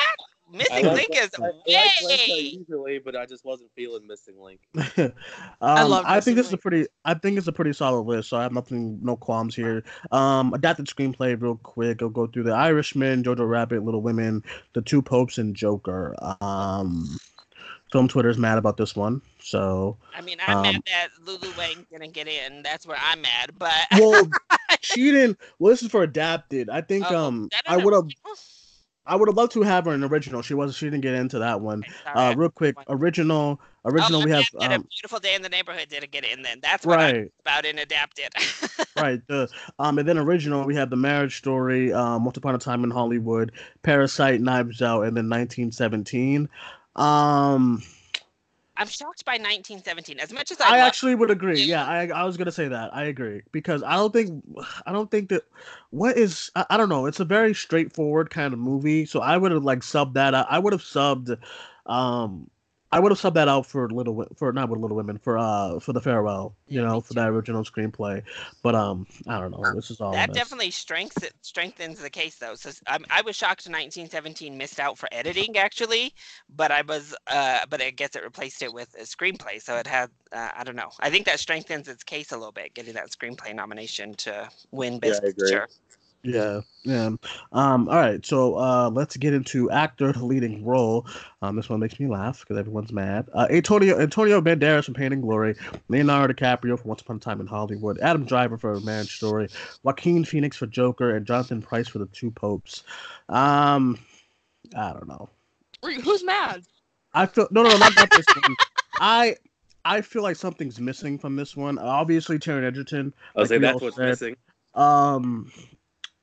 I Missing like Link is I, I like yay!" usually, but I just wasn't feeling Missing Link. um, I love I think Missing this is a pretty. I think it's a pretty solid list. So I have nothing, no qualms here. Um, adapted screenplay, real quick. I'll go through the Irishman, Jojo Rabbit, Little Women, The Two Popes, and Joker. Um, film Twitter's mad about this one. So, I mean, I'm mad Um, that Lulu Wang didn't get in. That's where I'm mad. But well, she didn't. Well, this is for adapted. I think. Oh, um, I would have. Original? I would have loved to have her in original. She was. She didn't get into that one. Uh, real quick, one. original. Oh, Original. We have. Um, a beautiful day in the neighborhood didn't get in. Then that's right. about in adapted. right. The um, and then original we have the Marriage Story, um, Once Upon a Time in Hollywood, Parasite, Knives Out, and then 1917. Um, I'm shocked by 1917. As much as I, I actually would agree. Yeah, I I was gonna say that. I agree because I don't think I don't think that what is I, I don't know. It's a very straightforward kind of movie. So I would have like subbed that. Out. I would have subbed. Um, I would have subbed that out for Little for not with Little Women for uh for the farewell. You Yeah, know for that original screenplay. But um, I don't know. This is all. that definitely strengthens strengthens the case though. So s- I'm, I was shocked 1917 missed out for editing actually, but I was uh but I guess it replaced it with a screenplay. So it had uh, I don't know. I think that strengthens its case a little bit, getting that screenplay nomination to win best I agree. picture. Yeah, yeah. Um, all right, so uh, let's get into actor leading role. Um, this one makes me laugh because everyone's mad. Uh, Antonio Antonio Banderas from Pain and Glory, Leonardo DiCaprio for Once Upon a Time in Hollywood, Adam Driver for A Marriage Story, Joaquin Phoenix for Joker, and Jonathan Pryce for The Two Popes. Um, I don't know. Who's mad? I feel no, no, no, not, not this one. I I feel like something's missing from this one. Obviously, Taron Egerton. I was Like like, we that's what's said. missing. Um,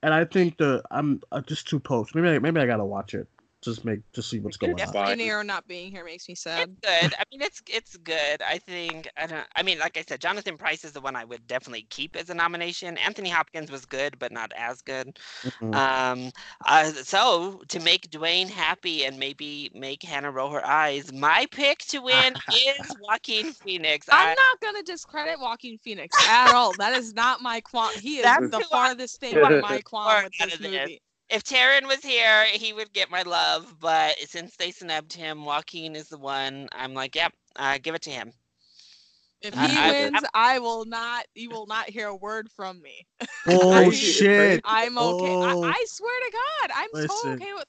and I think the I'm uh, just two popes. Maybe I, maybe I gotta watch it. Just make just see what's going It's on. fine. De not being here makes me It's sad. good. I mean, it's it's good. I think I don't. I mean, like I said, Jonathan Pryce is the one I would definitely keep as a nomination. Anthony Hopkins was good, but not as good. Mhm. Um, uh, so to make Dwayne happy and maybe make Hannah roll her eyes, my pick to win is Joaquin Phoenix. I, I'm not gonna discredit Joaquin Phoenix at all. That is not my qualm. He is the who I- farthest thing from my qualm Part with this of this. Movie. if Taron was here, he would get my love. But since they snubbed him, Joaquin is the one. I'm like, yep, uh, give it to him. If he I- wins, I will not. You will not hear a word from me. Oh Crazy, shit! I'm okay. Oh. I, I swear to God, I'm so okay with.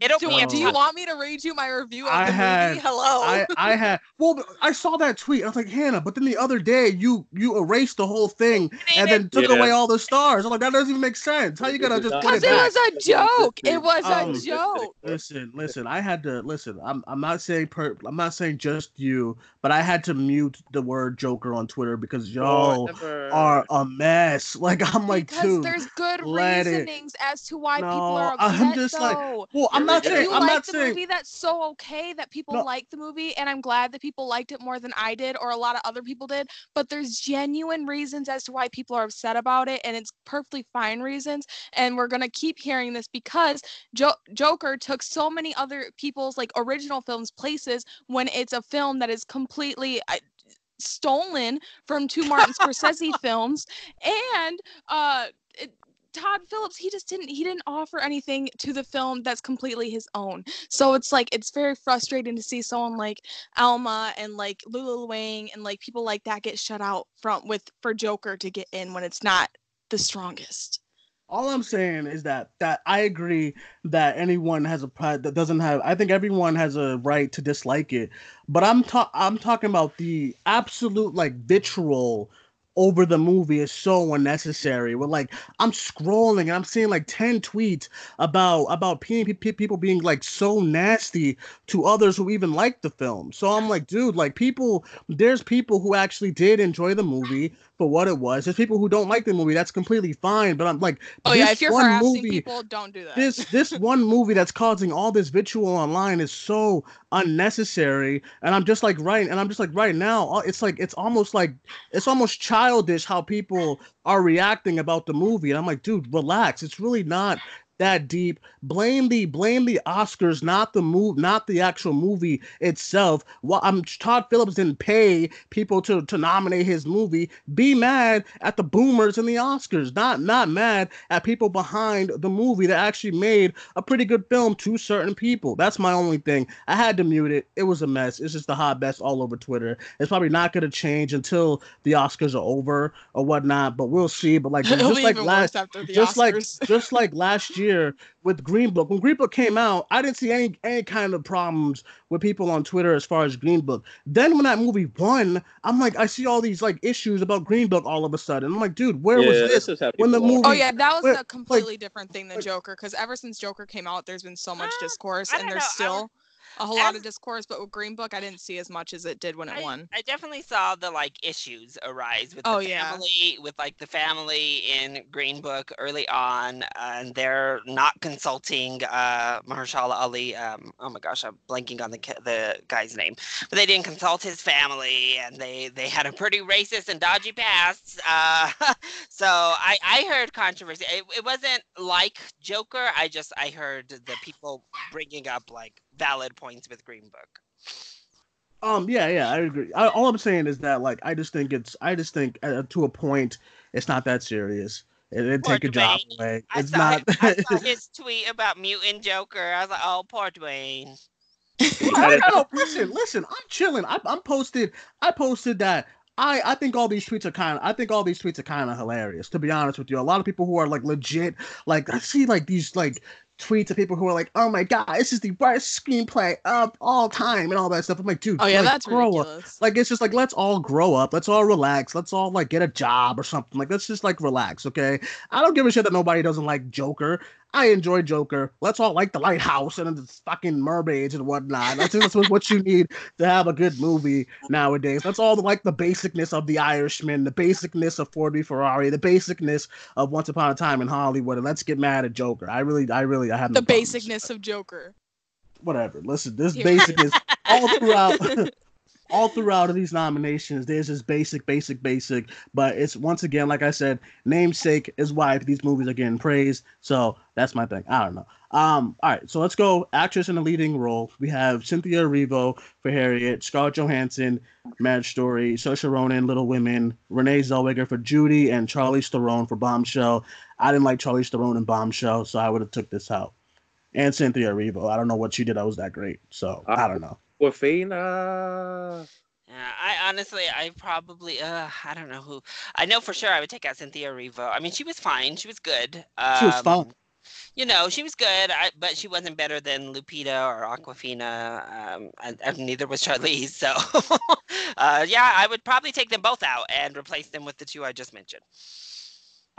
It'll do, be a do you want me to read you my review of I the had- movie? Hello. I I had well, I saw that tweet. I was like, Hannah, but then the other day you you erased the whole thing and then took Yeah. away all the stars. I'm like, that doesn't even make sense. How you gonna just Because it it was a joke. It was Um, a joke. Listen, listen. I had to listen. I'm I'm not saying per. I'm not saying just you, but I had to mute the word Joker on Twitter because y'all Whatever. are a mess. Like I'm like, because dude. there's good let it- reasonings as to why people No, are I'm upset. just like. Well, I'm not saying. you I'm like not the saying. movie, that's so okay that people No. like the movie, and I'm glad that people liked it more than I did or a lot of other people did. But there's genuine reasons as to why people are upset about it, and it's perfectly fine reasons. And we're gonna keep hearing this because jo- Joker took so many other people's like original films places when it's a film that is completely. I, stolen from two Martin Scorsese films and uh Todd Phillips he just didn't he didn't offer anything to the film that's completely his own. So it's like it's very frustrating to see someone like Alma and like Lulu Wang and like people like that get shut out from with for Joker to get in when it's not the strongest. all I'm saying is that that I agree that anyone has a pride that doesn't have. I think everyone has a right to dislike it, but I'm ta- I'm talking about the absolute like vitriol over the movie is so unnecessary. We're like, I'm scrolling and I'm seeing like 10 tweets about about people being like so nasty to others who even like the film. So I'm like, dude, like people, there's people who actually did enjoy the movie for what it was. There's people who don't like the movie. That's completely fine. But I'm like, oh yeah, if you're harassing movie, people, don't do that. This this one movie that's causing all this vitriol online is so unnecessary. And I'm just like right, and I'm just like right now, uh, it's like it's almost like it's almost childish how people are reacting about the movie. And I'm like, dude, relax. It's really not that deep. Blame the blame the Oscars, not the move, not the actual movie itself. Well, I'm Todd Phillips didn't pay people to to nominate his movie. Be mad at the boomers and the Oscars, not not mad at people behind the movie that actually made a pretty good film to certain people. That's my only thing. I had to mute it. It was a mess. It's just the hot mess all over Twitter. It's probably not gonna change until the Oscars are over or whatnot, but we'll see. But like just like last, just Oscars. like just like last year year with Green Book. When Green Book came out, I didn't see any any kind of problems with people on Twitter as far as Green Book. Then when that movie won, I'm like, I see all these like issues about Green Book all of a sudden. I'm like, dude, where yeah, was this when the movie? Oh yeah, that was where, a completely like, different thing than Joker. Because ever since Joker came out, there's been so much uh, discourse, and there's know. still a whole as, lot of discourse, but with Green Book, I didn't see as much as it did when it I, won. I definitely saw the like issues arise with oh, the family, yeah. with like the family in Green Book early on, and they're not consulting uh, Mahershala Ali. Um, oh my gosh, I'm blanking on the the guy's name, but they didn't consult his family, and they they had a pretty racist and dodgy past. Uh, so I I heard controversy. It, it wasn't like Joker. I just I heard the people bringing up like valid points with Green Book. Um. Yeah. Yeah. I agree. I, all I'm saying is that, like, I just think it's. I just think uh, to a point, it's not that serious. It didn't take a job away. I it's not. I saw his tweet about mutant Joker. I was like, oh, poor Duane. I, I listen. Listen, I'm chilling. I, I'm posted. I posted that I, I think all these tweets are kind of I think all these tweets are kind of hilarious to be honest with you. A lot of people who are like legit like I see like these like tweets of people who are like, "Oh my god, this is the worst screenplay of all time" and all that stuff. I'm like, dude, oh yeah, like, that's ridiculous. Up. Like it's just like let's all grow up, let's all relax, let's all like get a job or something. Like let's just like relax, okay? I don't give a shit that nobody doesn't like Joker. I enjoy Joker. Let's all like the lighthouse and the fucking mermaids and whatnot. I think that's what you need to have a good movie nowadays. That's all like the basicness of The Irishman, the basicness of Ford v Ferrari, the basicness of Once Upon a Time in Hollywood. And let's get mad at Joker. I really, I really, I have the basicness of Joker. Whatever. Listen, this basicness all throughout. all throughout of these nominations, there's this basic, basic, basic. But it's once again, like I said, namesake is why these movies are getting praised. So that's my thing. I don't know. Um, all right, so let's go. Actress in a leading role. We have Cynthia Erivo for Harriet, Scarlett Johansson, Marriage Story, Saoirse Ronan, Little Women, Renee Zellweger for Judy, and Charlize Theron for Bombshell. I didn't like Charlize Theron in Bombshell, so I would have took this out. And Cynthia Erivo. I don't know what she did. I was that great, so I don't know. Awkwafina. Yeah, I honestly, I probably, uh, I don't know who. I know for sure I would take out Cynthia Erivo. I mean, she was fine. She was good. Um, she was fine. You know, she was good, I, but she wasn't better than Lupita or Awkwafina. um, and, and, neither was Charlize. So, uh, yeah, I would probably take them both out and replace them with the two I just mentioned.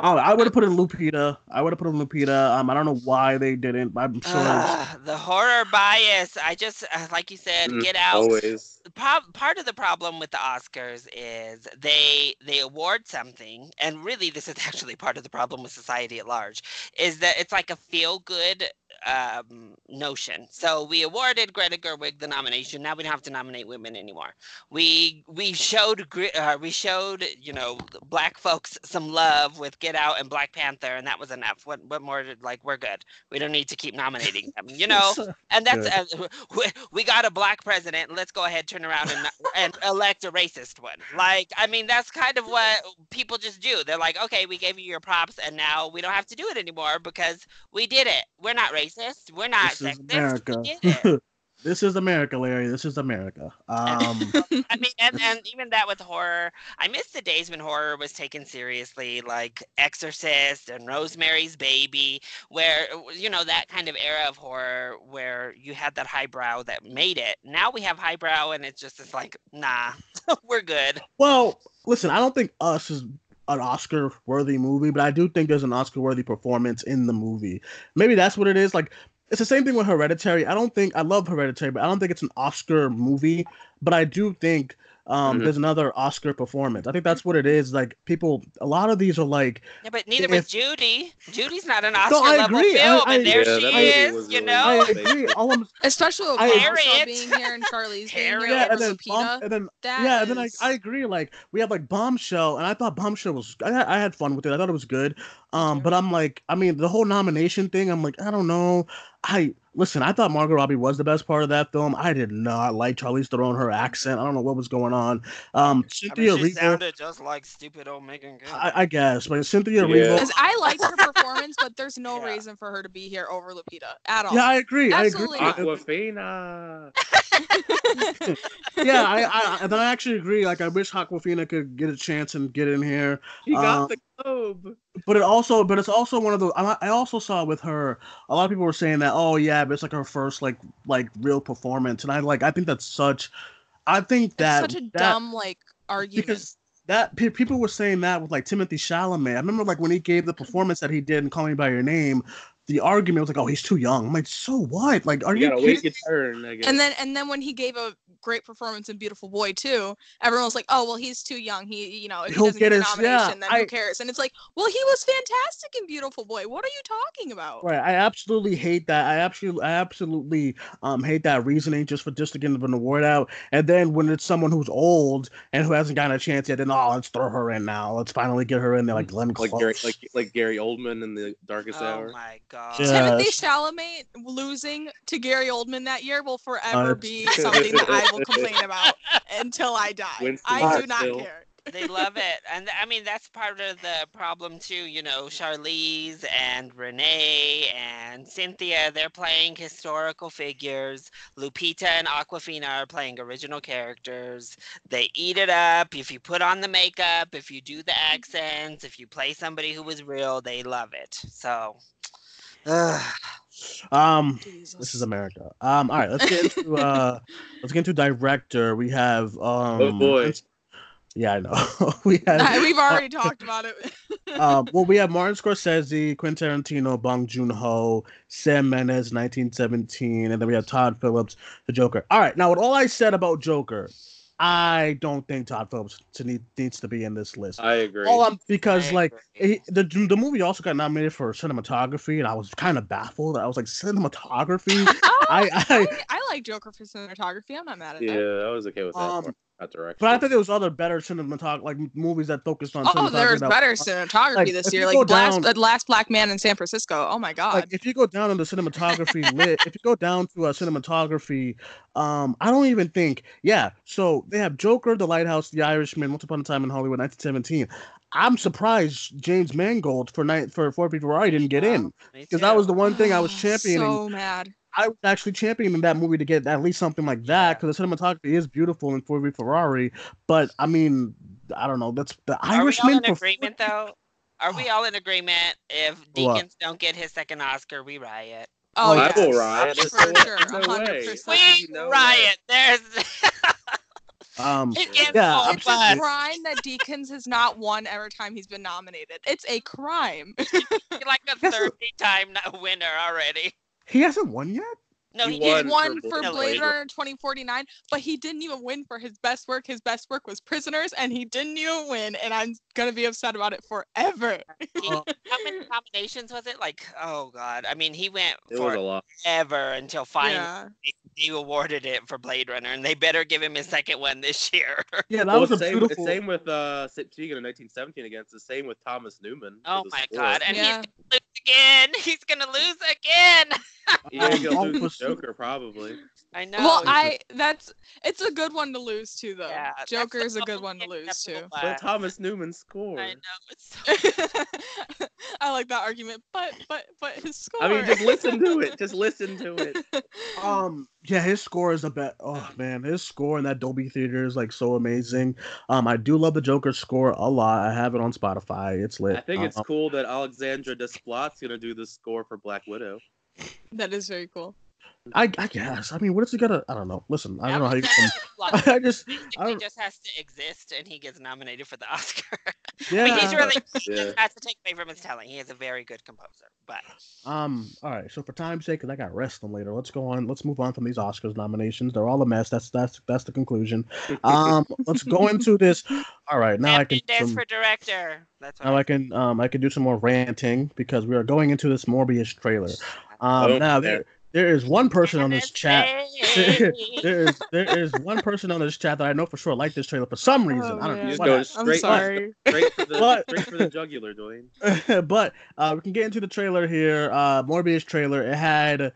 Oh, I would have put in Lupita. I would have put in Lupita. Um, I don't know why they didn't. I'm sure uh, the horror bias. I just uh, like you said, mm, get out. Always. Pro- part of the problem with the Oscars is they they award something, and really this is actually part of the problem with society at large, is that it's like a feel good um, notion. So we awarded Greta Gerwig the nomination. Now we don't have to nominate women anymore. We we showed uh, we showed you know black folks some love with Get Out and Black Panther, and that was enough. What what more? Like we're good. We don't need to keep nominating them. You know, and that's uh, we, we got a black president. Let's go ahead, turn around and and elect a racist one. Like I mean, that's kind of what people just do. They're like, okay, we gave you your props, and now we don't have to do it anymore because we did it. We're not racist racist. We're not this sexist. This is America, Larry. This is America. Um, I mean, and, and even that with horror, I miss the days when horror was taken seriously, like Exorcist and Rosemary's Baby, where you know that kind of era of horror where you had that highbrow that made it. Now we have highbrow, and it's just it's like, nah, we're good. well, listen, I don't think Us is an Oscar worthy movie, but I do think there's an Oscar worthy performance in the movie. Maybe that's what it is. Like it's the same thing with Hereditary. I don't think I love Hereditary, but I don't think it's an Oscar movie. But I do think um, Mhm. there's another Oscar performance. I think that's what it is. Like people, a lot of these are like, Yeah, but neither If- was Judy. Judy's not an No, Oscar I level agree. I- film, I- and there Yeah, she is. You know. I agree. All I'm Especially with I- Harriet. being here and Charlize being here yeah, and then Bomb, Lupita. and then That yeah, and then I, I agree. Like we had like Bombshell, and I thought Bombshell was I had, I had fun with it. I thought it was good. Um, but I'm like, I mean, the whole nomination thing. I'm like, I don't know. I listen. I thought Margot Robbie was the best part of that film. I did not like Charlize Theron her accent. I don't know what was going on. Um, I Cynthia mean, she Erivo, sounded just like stupid old Meagan Good. I, I guess, but Cynthia Yeah. Erivo. Because I liked her performance, but there's no Yeah. reason for her to be here over Lupita at all. Yeah, I agree. Absolutely I agree. Awkwafina. yeah, I, I, and then I actually agree. Like, I wish Awkwafina could get a chance and get in here. She got Uh, the globe. But it also, but it's also one of the. I, I also saw with her. A lot of people were saying that, oh yeah, but it's like her first like like real performance, and I like. I think that's such. I think It's that such a that, dumb like argument. because that pe- people were saying that with like Timothée Chalamet. I remember like when he gave the performance that he did in Call Me by Your Name, the argument was like, oh, he's too young. I'm like, so what? Like, are You you gotta kidding? wait your turn. I guess. and then and then when he gave a great performance in Beautiful Boy too, everyone was like, "Oh well, he's too young. He you know if he He'll doesn't get get, a his- yeah, nomination, then I- who cares?" And it's like, "Well, he was fantastic in Beautiful Boy. What are you talking about?" Right, I absolutely hate that. I absolutely, I absolutely um hate that reasoning just for just to get an award out. And then when it's someone who's old and who hasn't gotten a chance yet, then oh, let's throw her in now. Let's finally get her in there, like Glenn Close, like Gary, like like Gary Oldman in the Darkest oh Hour. my god. Yeah. Timothée Yes. Chalamet losing to Gary Oldman that year will forever be something that I will complain about until I die. Winston I do not Churchill. care. they love it and i mean that's part of the problem too you know charlize and renee and cynthia they're playing historical figures lupita and awkwafina are playing original characters they eat it up if you put on the makeup if you do the accents if you play somebody who was real they love it so ugh. Um, Jesus. this is America. Um, all right, let's get into uh, let's get into director. We have um, Oh, boy. yeah, I know. we have Nah, We've already talked about it. um, well, we have Martin Scorsese, Quentin Tarantino, Bong Joon Ho, Sam Mendes, 1917, and then we have Todd Phillips, the Joker. All right, now with all I said about Joker, I don't think Todd Phillips to need, needs to be in this list. I agree. All I'm because I like agree. it, the the movie also got nominated for cinematography, and I was kind of baffled. I was like, cinematography. Oh, I, I, I I like Joker for cinematography. I'm not mad at yeah, that. Yeah, I was okay with that. Um, part, that direction. but I think there was other better cinematog like movies that focused on. Oh, cinematography there's that- better cinematography like, this year. Like go Last, down- uh, Last Black Man in San Francisco. Oh my god. like if you go down on the cinematography lit, if you go down to a cinematography, um, I don't even think, yeah. So they have Joker, The Lighthouse, The Irishman, Once Upon a Time in Hollywood, 1917. I'm surprised James Mangold for night for Four People Ferrari didn't get in because that was the one thing I was championing. So mad. I was actually championing that movie to get at least something like that because the cinematography is beautiful in Ford v Ferrari. But I mean, I don't know. That's the Are we all Irishman. in for agreement though? Are we all in agreement? If What? Deakins don't get his second Oscar, we riot. Oh, Oh, yeah. I will riot. There's For sure. no 100%. We no riot. There's um, it Yeah, It's a crime that Deakins has not won every time he's been nominated. It's a crime. Like a Guess 30 time winner already. He hasn't won yet. No, He he, He won did. won for for Blade Blade Runner. Runner 2049, but he didn't even win for his best work. His best work was Prisoners, and he didn't even win. And I'm gonna be upset about it forever. He- Uh, how many nominations was it? Like, oh god. I mean, he went it was a lot. forever until finally Yeah. They awarded it for Blade Runner, and they better give him his second one this year. Yeah, that Well, was a same, beautiful. it's same with uh speaking of 1917 against the same with Thomas Newman. Oh my score. god. And Yeah. he's gonna lose again. He's gonna lose again. yeah, I think he'll lose Joker probably. I know. well, I that's it's a good one to lose too, though. Yeah, Joker is a good one to lose too. acceptable But. Thomas Newman scored. I know. It's so I like that argument, but but but his score. I mean, just listen to it. Just listen to it. Um, yeah, his score is a bet. Oh man, his score in that Dolby Theater is like so amazing. Um, I do love the Joker score a lot. I have it on Spotify. It's lit. I think it's Um, cool that Alexandre Desplat's gonna do the score for Black Widow. that is very cool. I, I guess. I mean, what what is he gonna? I don't know. Listen, I don't know how you. Alexandre Desplat I just, I basically don't. just has to exist and he gets nominated for the Oscar. Yeah. I mean, he's really he Yeah. just has to take away from his telling. He is a very good composer, but Um. All right. So for time's sake, because I got rest them later. Let's go on. Let's move on from these Oscars nominations. They're all a mess. That's that's that's the conclusion. Um. let's go into this. All right. Now I can. Sam Mendes some- for director. That's what now I can. Um. I can do some more ranting because we are going into this Morbius trailer. Um. Oh, now there there is one person on this chat. There is there is one person on this chat that I know for sure like this trailer for some reason. Oh, I don't man. know. Just go happened. I'm sorry. Straight for the But- straight for the jugular, Duane. but uh, we can get into the trailer here. Uh, Morbius trailer. It had.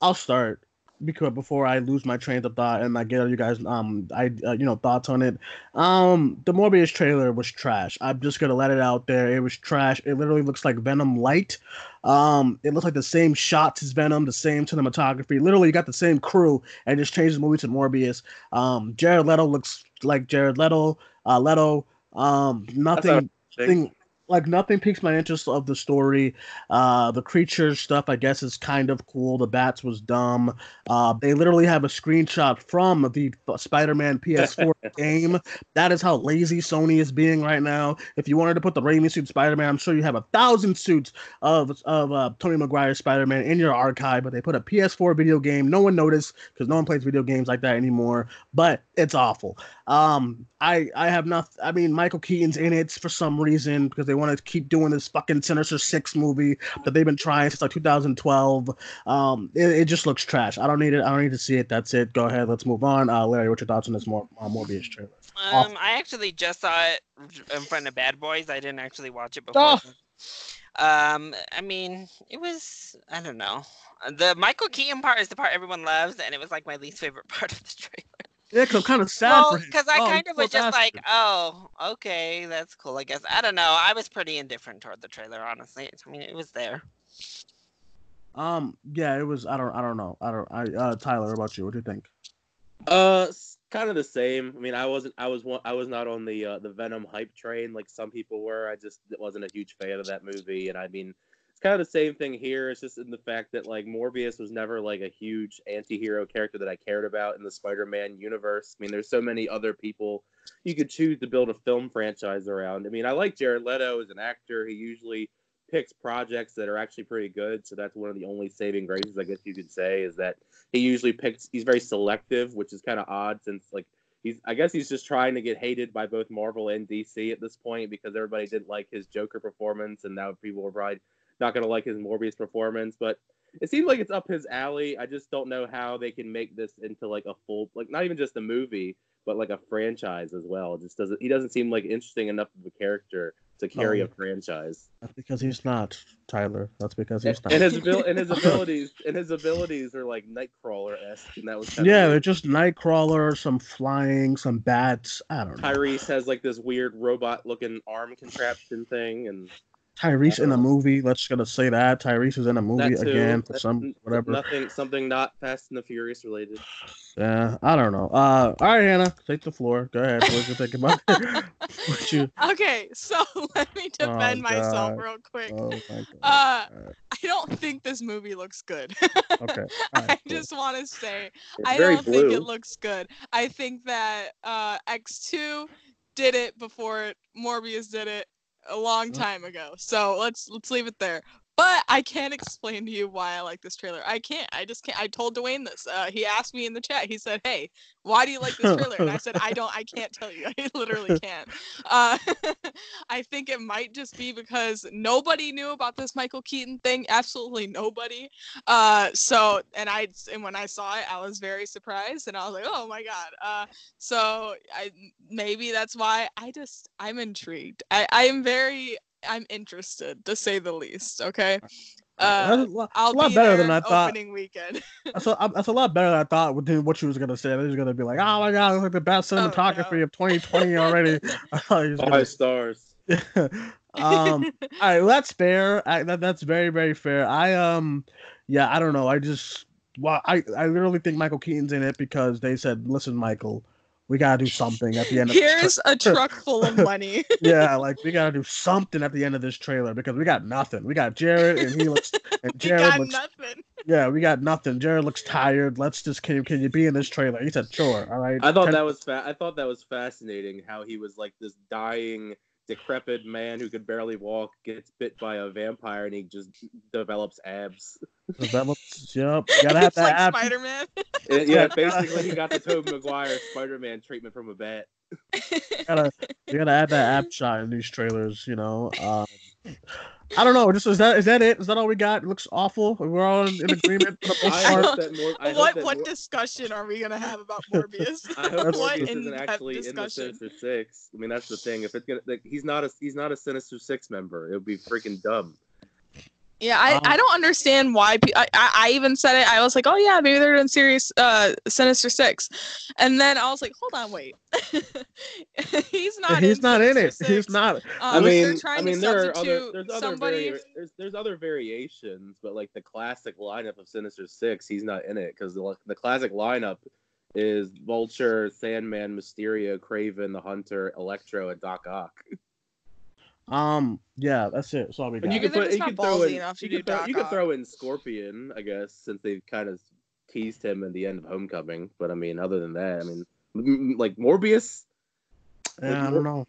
I'll start because before I lose my train of thought and I get you guys um I uh, you know thoughts on it. Um, the Morbius trailer was trash. I'm just gonna let it out there. It was trash. It literally looks like Venom light. Um, it looks like the same shots as Venom, the same cinematography. Literally, you got the same crew and just changed the movie to Morbius. Um, Jared Leto looks like Jared Leto. Uh, Leto. Um, nothing. Thing. Like nothing piques my interest of the story. Uh, the creatures stuff, I guess, is kind of cool. The bats was dumb. Uh, they literally have a screenshot from the Spider-Man PS4 game. That is how lazy Sony is being right now. If you wanted to put the Raimi suit Spider-Man, I'm sure you have a thousand suits of of uh, Tony Maguire Spider-Man in your archive, but they put a PS4 video game. No one noticed because no one plays video games like that anymore. But it's awful. Um, I I have not. I mean, Michael Keaton's in it for some reason because they want to keep doing this fucking Sinister Six movie that they've been trying since like 2012. Um, it, it just looks trash. I don't need it. I don't need to see it. That's it. Go ahead. Let's move on. Uh, Larry, what's your thoughts on this more uh, Morbius trailer? Um, I actually just saw it in front of Bad Boys. I didn't actually watch it before. Oh. Um, I mean, it was I don't know. The Michael Keaton part is the part everyone loves, and it was like my least favorite part of the trailer. Yeah, cause I'm kind of sad well, for him. because I Oh, kind of was poor just like, bastard. oh, okay, that's cool. I guess I don't know. I was pretty indifferent toward the trailer, honestly. I mean, it was there. um, yeah, it was. I don't. I don't know. I don't. I uh, Tyler, what about you? What do you think? Uh, kind of the same. I mean, I wasn't. I was one. I was not on the uh, the Venom hype train like some people were. I just wasn't a huge fan of that movie. And I mean, it's kind of the same thing here. It's just in the fact that like Morbius was never like a huge anti-hero character that I cared about in the Spider-Man universe. I mean, there's so many other people you could choose to build a film franchise around. I mean, I like Jared Leto as an actor. He usually picks projects that are actually pretty good. So that's one of the only saving graces, I guess you could say, is that he usually picks. He's very selective, which is kind of odd since like he's. I guess he's just trying to get hated by both Marvel and DC at this point because everybody didn't like his Joker performance, and now people are probably not going to like his Morbius performance. But it seems like it's up his alley. I just don't know how they can make this into like a full, like not even just a movie, but like a franchise as well. It just doesn't. He doesn't seem like interesting enough of a character to carry No. a franchise. That's because he's not Tyler. That's because he's And, not. and his abil- and his abilities and his abilities are like Nightcrawler esque, and that was yeah, they're just Nightcrawler, some flying, some bats. I don't know. Tyrese has like this weird robot looking arm contraption thing, and Tyrese in a movie. Let's gonna say that Tyrese is in a movie again for some whatever. Nothing, something not Fast and the Furious related. Yeah, I don't know. Uh, all right, Hannah, take the floor. Go ahead. What you think about what you? Okay, so let me defend myself real quick. Oh my god. Uh, Alright, I don't think this movie looks good. okay. All I cool. just want to say It's I don't blue. think it looks good. I think that uh, X2 did it before Morbius did it a long time ago. So let's let's leave it there. But I can't explain to you why I like this trailer. I can't. I just can't. I told Duane this. Uh, he asked me in the chat. He said, "Hey, why do you like this trailer?" And I said, "I don't. I can't tell you. I literally can't." Uh, I think it might just be because nobody knew about this Michael Keaton thing. Absolutely nobody. Uh, so and I and when I saw it, I was very surprised, and I was like, "Oh my god!" Uh, so I maybe that's why I just I'm intrigued. I I am very I'm interested to say the least. Okay. Uh, a lot, I'll a lot be better than I thought. opening weekend. That's a, that's a lot better than I thought with what she was gonna say. He was gonna be like, "Oh my god, it's like the best Oh, cinematography no. of 2020 already." I thought gonna stars. um all right well, that's fair I, that, that's very very fair i um yeah i don't know i just well i i literally think michael keaton's in it because they said listen michael we gotta do something at the end of Here's a truck full of money. yeah like we gotta do something at the end of this trailer because we got nothing. We got jared and he looks and we jared got looks nothing. yeah we got nothing. Jared looks tired. Let's just can you can you be in this trailer? He said sure. All right. I thought Ten- that was fa- I thought that was fascinating how he was like this dying, decrepit man who could barely walk, gets bit by a vampire, and he just develops abs. develops yep gotta have it's like that app. Spider Man. Yeah, basically he got the Tobey Maguire Spider-Man treatment from a bat. gotta you gotta add that app shot in these trailers, you know. Um, I don't know. Just is that is that it? Is that all we got? It looks awful. We're all in, in agreement for I hope that more. I hope what that what more- discussion are we gonna have about Morbius? I hope what Morbius isn't actually in the discussion? Sinister Six. I mean, that's the thing. If it's gonna, like, he's not a he's not a Sinister Six member. It would be freaking dumb. Yeah, I, I Um, don't understand why. Pe- I, I I even said it. I was like, oh yeah, maybe they're doing serious uh Sinister Six, and then I was like, hold on, wait, he's not. He's in not in Sinister it. He's not. Um, I mean, I mean, there are other there's other vari- there's there's other variations, but like the classic lineup of Sinister Six, he's not in it because the the classic lineup is Vulture, Sandman, Mysterio, Kraven, the Hunter, Electro, and Doc Ock. Um. Yeah. That's it. That's all we got. And you Maybe could put you not could throw in you do could, throw, you could Ock. throw in Scorpion, I guess, since they've kind of teased him in the end of Homecoming. But I mean, other than that, I mean, m- m- like Morbius. yeah, I don't know.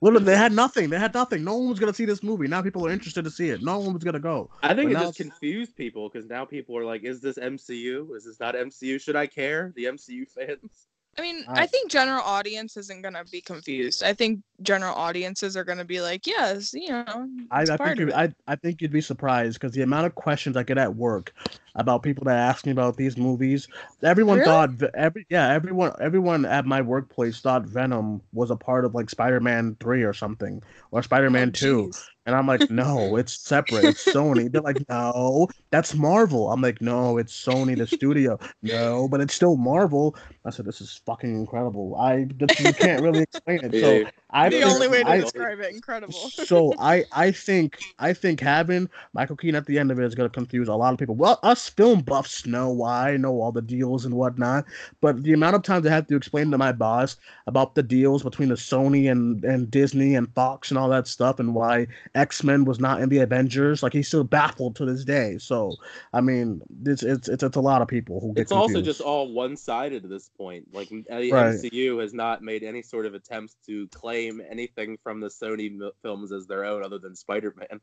Literally, they had nothing. They had nothing. No one was gonna see this movie. Now people are interested to see it. No one was gonna go. I think But it just it's- confused people because now people are like, "Is this MCU? Is this not MCU? Should I care?" The MCU fans. I mean, I- I think general audience isn't gonna be confused. I think general audiences are gonna be like, yes, you know, I, I think you, it. I, I think you'd be surprised because the amount of questions I get at work about people that ask me about these movies. Everyone Really? thought every yeah everyone everyone at my workplace thought Venom was a part of like Spider Man three or something or Spider Man Oh, two, jeez. and I'm like no it's separate it's Sony. They're like no that's Marvel. I'm like no it's Sony the studio. No but it's still Marvel. I said this is fucking incredible. I this, you can't really explain it. So Yeah. I the think- only way to I, describe it, incredible. so I I think I think having Michael Keaton at the end of it is going to confuse a lot of people. Well, us film buffs know why, know all the deals and whatnot, but the amount of times I have to explain to my boss about the deals between the Sony and and Disney and Fox and all that stuff, and why X Men was not in the Avengers, like he's still baffled to this day. So I mean, it's it's it's, it's a lot of people who get It's also just all one-sided at this point. Like the Right. MCU has not made any sort of attempts to claim anything from the Sony films as their own, other than Spider-Man.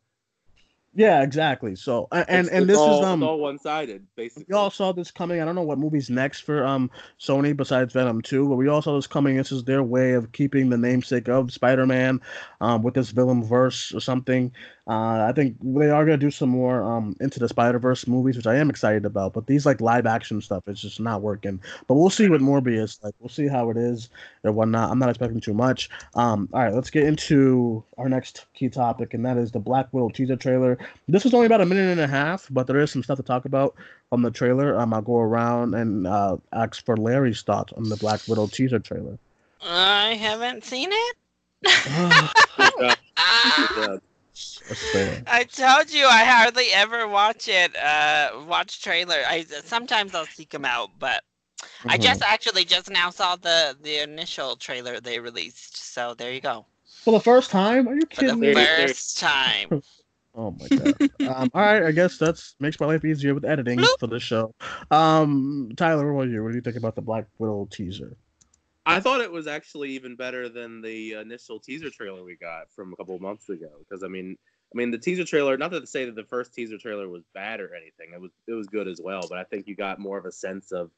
yeah, exactly. So and It's- and it's this all, is um. all one-sided, basically. We all saw this coming. I don't know what movie's next for um Sony besides Venom 2, but we all saw this coming. This is their way of keeping the namesake of Spider-Man um with this villain verse or something. Uh, I think they are gonna do some more um into the Spider-Verse movies, which I am excited about. But these like live action stuff is just not working. But we'll see with Morbius. Like we'll see how it is or whatnot. I'm not expecting too much. Um, all right, let's get into our next key topic, and that is the Black Widow teaser trailer. This was only about a minute and a half, but there is some stuff to talk about from the trailer. Um, I'll go around and uh, ask for Larry's thoughts on the Black Widow teaser trailer. I haven't seen it. Good job. Ah, Good job. That's fair. I told you I hardly ever watch it. Uh, watch trailer. I sometimes I'll seek them out, but I Mhm. just actually just now saw the the initial trailer they released. So there you go. for the first time. Are you For the kidding me? First time. Oh my god. um, all right, I guess that's makes my life easier with editing Bloop. for the show. Um, Tyler, what about you? What do you think about the Black Widow teaser? I thought it was actually even better than the initial teaser trailer we got from a couple of months ago. Because I mean, I mean the teaser trailer. Not to say that the first teaser trailer was bad or anything. It was it was good as well. But I think you got more of a sense of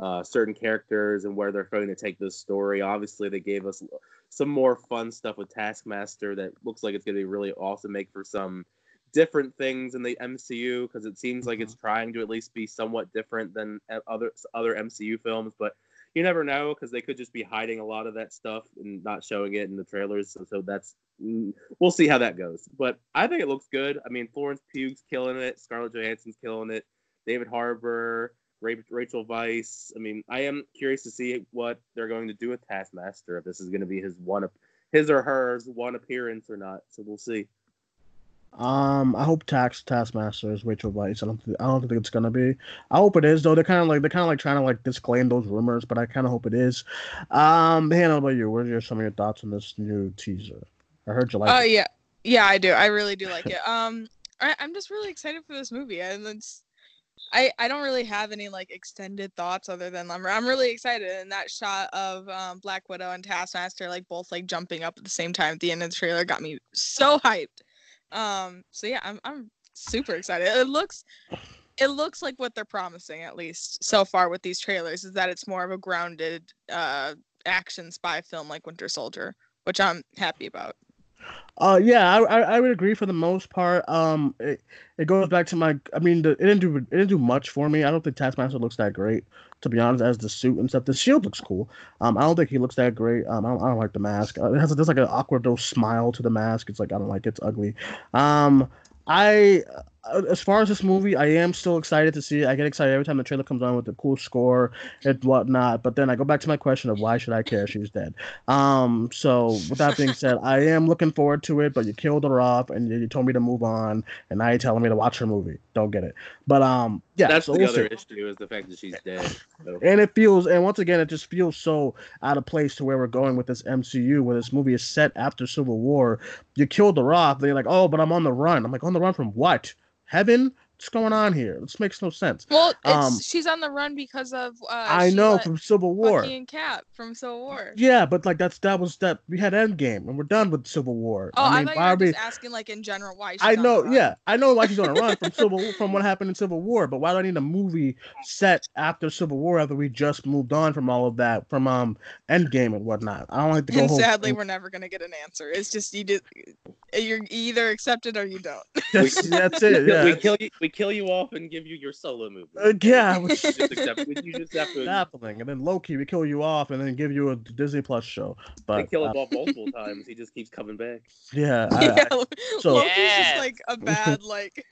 uh, certain characters and where they're going to take this story. Obviously, they gave us some more fun stuff with Taskmaster that looks like it's going to be really awesome. Make for some different things in the MCU because it seems like it's trying to at least be somewhat different than uh, other other MCU films, but you never know because they could just be hiding a lot of that stuff and not showing it in the trailers. So, so that's mm, we'll see how that goes. But I think it looks good. I mean, Florence Pugh's killing it. Scarlett Johansson's killing it. David Harbour, Ra- Rachel Weisz. I mean, I am curious to see what they're going to do with Taskmaster. If this is going to be his one, his or hers one appearance or not. So we'll see. Um, I hope Tax Taskmaster is Rachel Weisz. I don't. Th- I don't think it's gonna be. I hope it is though. They're kind of like they're kind of like trying to like disclaim those rumors, but I kind of hope it is. Um, Hannah, how about you? What are your, some of your thoughts on this new teaser? I heard you like. Oh it. yeah, yeah, I do. I really do like it. Um, I, I'm just really excited for this movie, and it's. I, I don't really have any like extended thoughts other than I'm, I'm really excited and that shot of um, Black Widow and Taskmaster like both like jumping up at the same time at the end of the trailer got me so hyped. Um so yeah, I'm I'm super excited. It looks it looks like what they're promising at least so far with these trailers is that it's more of a grounded uh action spy film like Winter Soldier, which I'm happy about. Uh, yeah, I, I I would agree for the most part. Um, it, it goes back to my. I mean, the, it didn't do it didn't do much for me. I don't think Taskmaster looks that great, to be honest. As the suit and stuff, the shield looks cool. Um, I don't think he looks that great. Um, I don't, I don't like the mask. Uh, it has there's like an awkward little smile to the mask. It's like I don't like it. It's ugly. Um, I as far as this movie, I am still excited to see it. I get excited every time the trailer comes on with the cool score and whatnot. But then I go back to my question of why should I care? She's dead. Um, so with that being said, I am looking forward to it. But you killed her off, and you, you told me to move on, and now you're telling me to watch her movie. Don't get it. But um, yeah, that's so the we'll other see. issue is the fact that she's dead. So. And it feels, and once again, it just feels so out of place to where we're going with this MCU, where this movie is set after Civil War. You killed the Rock, they're like, oh, but I'm on the run. I'm like, on the run from what? Heaven? What's going on here? This makes no sense. Well, it's Um, she's on the run because of uh I know from Civil War. Bucky and Cap from Civil War. Yeah, but like that's that was that we had Endgame and we're done with Civil War. Oh, I, mean, thought why you were we- just asking like in general why she's I on the know, run. yeah, I know why she's on a run from Civil from what happened in Civil War, but why do I need a movie set after Civil War after we just moved on from all of that from um Endgame and whatnot? I don't like to go. And whole sadly, thing- we're never gonna get an answer. It's just you just you're either accept it or you don't. That's, that's it. Yeah, we kill you. We kill you off and give you your solo movie. Uh, yeah, you which- just accept. You just have to. happening, and then Loki, we kill you off, and then give you a Disney Plus show. But They But kill uh, him off multiple times. He just keeps coming back. yeah, I, yeah, I, so- Loki's Yes. just like a bad like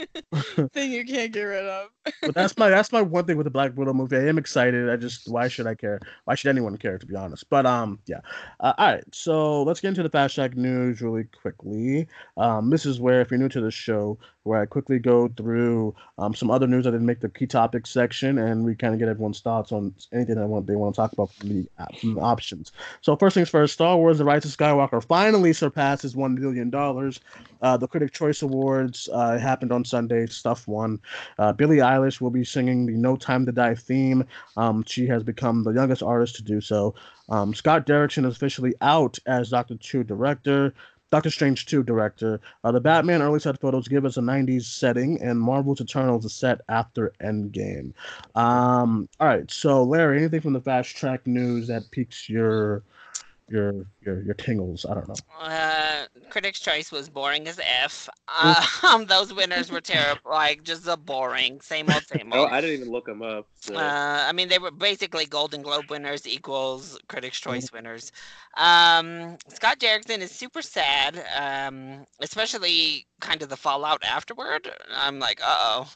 thing you can't get rid of. but that's my that's my one thing with the Black Widow movie. I am excited. I just why should I care? Why should anyone care? To be honest. But um, yeah. Uh, all right. So let's get into the fast track news really quickly. Um, this is where if you're new to the show, where I quickly go through um some other news. I didn't make the key topics section, and we kind of get everyone's thoughts on anything that they want to talk about from the, uh, from the options. So first things first, Star Wars: The Rise of Skywalker finally surpasses one billion dollars. Uh, the Critic Choice Awards uh, happened on Sunday. Stuff won. Uh, Billie Eilish will be singing the No Time to Die theme. Um, she has become the youngest artist to do so. Um, Scott Derrickson is officially out as Doctor Two director. Doctor Strange 2 director. Uh, the Batman early set photos give us a 90s setting, and Marvel's Eternals is set after Endgame. Um, all right, so Larry, anything from the fast track news that piques your your your your tingles? I don't know. Uh, Critics' Choice was boring as f. Um, those winners were terrible, like just a boring, same old, same Oh, old. I didn't even look them up. So. Uh, I mean, they were basically Golden Globe winners equals Critics' Choice winners. Um, Scott Derrickson is super sad, um, especially kind of the fallout afterward. I'm like, uh oh.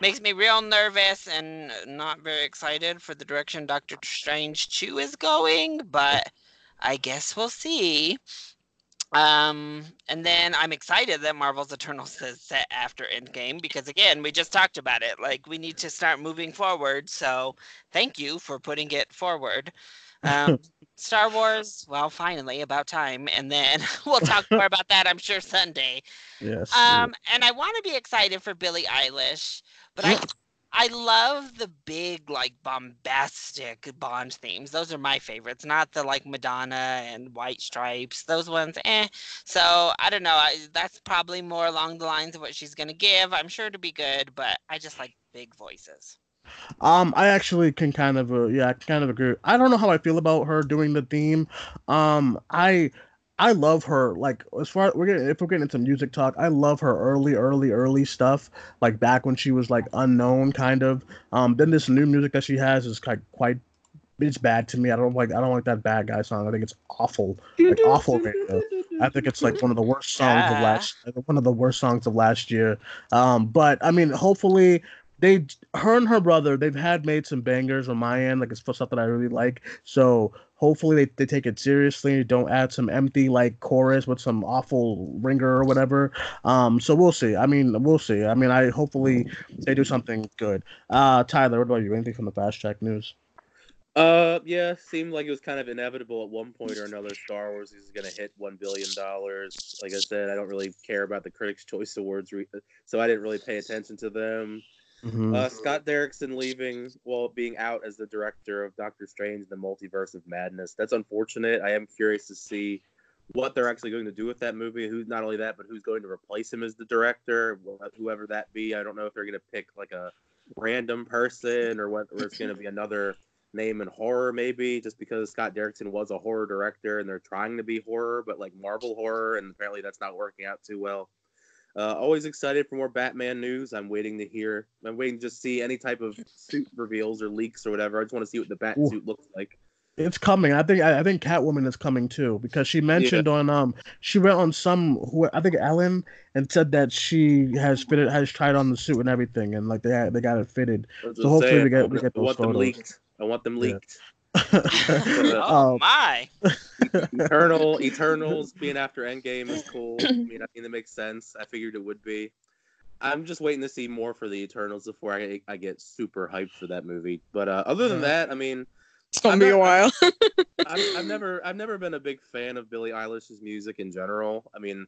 Makes me real nervous and not very excited for the direction Doctor Strange 2 is going, but I guess we'll see. Um, and then I'm excited that Marvel's Eternals is set after Endgame because again, we just talked about it. Like we need to start moving forward. So thank you for putting it forward. Um, Star Wars, well, finally, about time. And then we'll talk more about that, I'm sure, Sunday. Yes. Um, and I want to be excited for Billie Eilish, but I I love the big like bombastic Bond themes. Those are my favorites, not the like Madonna and White Stripes. Those ones, eh. So I don't know. I, that's probably more along the lines of what she's gonna give. I'm sure to be good, but I just like big voices. Um, I actually can kind of, uh, yeah, I kind of agree. I don't know how I feel about her doing the theme. Um, I, I love her. Like as far we're getting, if we're getting into music talk, I love her early, early, early stuff. Like back when she was like unknown, kind of. Um, then this new music that she has is like quite it's bad to me. I don't like I don't like that bad guy song. I think it's awful, like awful. radio. I think it's like one of the worst songs of Yeah. last one of the worst songs of last year. Um, but I mean, hopefully they her and her brother they've had made some bangers on my end like it's for stuff that i really like so hopefully they, they take it seriously don't add some empty like chorus with some awful ringer or whatever um so we'll see i mean we'll see i mean i hopefully they do something good uh tyler what about you anything from the fast track news Uh, yeah, seemed like it was kind of inevitable at one point or another. Star Wars is going to hit one billion dollars. Like I said, I don't really care about the Critics' Choice Awards, re- so I didn't really pay attention to them. Mhm. Uh, Scott Derrickson leaving, well, being out as the director of Doctor Strange: The Multiverse of Madness. That's unfortunate. I am curious to see what they're actually going to do with that movie. Who's not only that, but who's going to replace him as the director, whoever that be. I don't know if they're going to pick like a random person or whether it's going to be another name in horror, maybe just because Scott Derrickson was a horror director and they're trying to be horror, but like Marvel horror, and apparently that's not working out too well. Uh, always excited for more Batman news. I'm waiting to hear. I'm waiting to just see any type of suit reveals or leaks or whatever. I just want to see what the bat Ooh. suit looks like. It's coming. I think. I, I think Catwoman is coming too because she mentioned on um she went on some who I think Ellen and said that she has fitted has tried on the suit and everything and like they had, they got it fitted. So hopefully saying. we get- I we get I those want them leaked. I want them Yeah. Leaked. oh Um, my! Eternal Eternals being after Endgame is cool. I mean, I mean it makes sense. I figured it would be. I'm just waiting to see more for the Eternals before I I get super hyped for that movie. But uh, other than that, I mean, It's gonna I'm be a while. I've, I've never I've never been a big fan of Billie Eilish's music in general. I mean,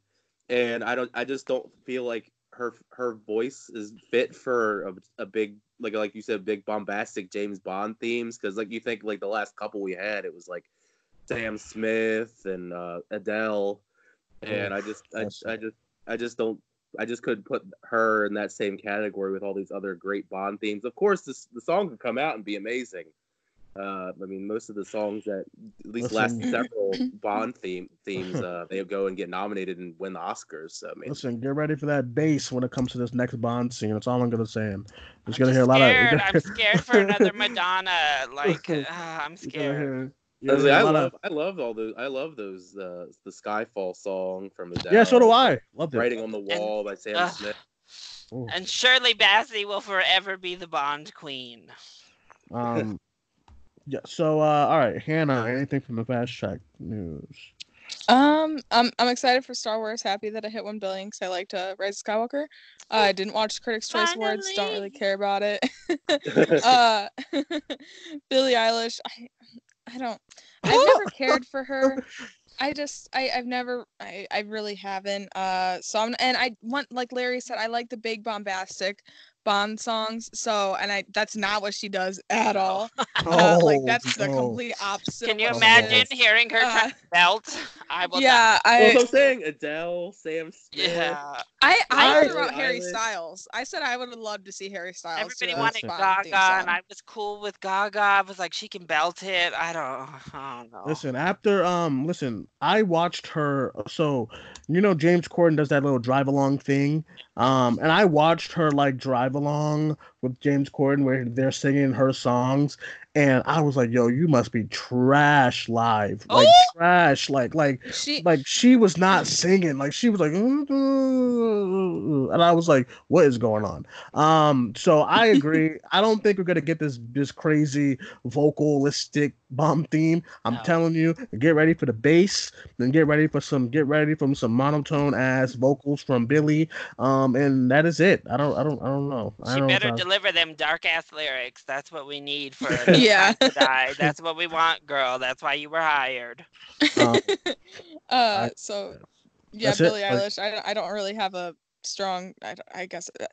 and I don't I just don't feel like her her voice is fit for a, a big like like you said big bombastic James Bond themes because like you think like the last couple we had it was like Sam Smith and uh, Adele, and I just I, I just I just don't. I just couldn't put her in that same category with all these other great Bond themes. Of course, this, the song could come out and be amazing, uh, I mean, most of the songs that at least last several Bond theme themes, uh, they go and get nominated and win the Oscars. So I mean, Listen, get ready for that bass when it comes to this next Bond scene. That's all I'm gonna say. I'm I'm just gonna just hear a lot scared. of. I'm scared for another Madonna. Like, uh, I'm scared. hear- I, you're was gonna like, hear I a lot love, of- I love all those, I love those, uh, the Skyfall song from Adele. Yeah, so do I. Loved it. Writing on the Wall by Sam Ugh. Smith. And Shirley Bassey will forever be the Bond queen. Um, yeah. So, uh, all right, Hannah. Anything from the fast track news? Um, I'm I'm excited for Star Wars. Happy that I hit one billion because I liked uh, Rise of Skywalker. Uh, I didn't watch Critics' Choice Awards. Don't really care about it. uh, Billie Eilish. I I don't. I've never cared for her. I just I I've never I I really haven't. Uh, so I'm and I want like Larry said I like the big bombastic Bond songs. So and I that's not what she does at all. Uh, like Oh, that's the no. complete opposite. Can you what she imagine hearing her Uh, belt? I will. Yeah, well, I so I'm saying Adele, Sam Smith. Yeah. I, I I- heard about Harry Styles. I said I would have loved to see Harry Styles. Everybody wanted Listen. Bond theme Gaga, and. I was cool with Gaga. I was like, she can belt it. I don't. I don't know. Listen, after um, listen, I watched her. So, you know, James Corden does that little drive along thing, um, and I watched her like drive along with James Corden where they're singing her songs, and I was like, yo, you must be trash live, like Oh! trash, like like She like she was not singing, like she was like, and I was like, what is going on? Um, so I agree. I don't think we're gonna get this this crazy vocalistic bomb theme. I'm No. telling you, get ready for the bass, then get ready for some get ready from some monotone ass vocals from Billy. Um, and that is it. I don't I don't I don't know. I She don't better know. deliver them dark ass lyrics. That's what we need for Yeah. to die. That's what we want, girl. That's why you were hired. Um, uh I- so yeah, That's it, Billie Eilish. I don't- I don't really have a strong. I, I guess uh,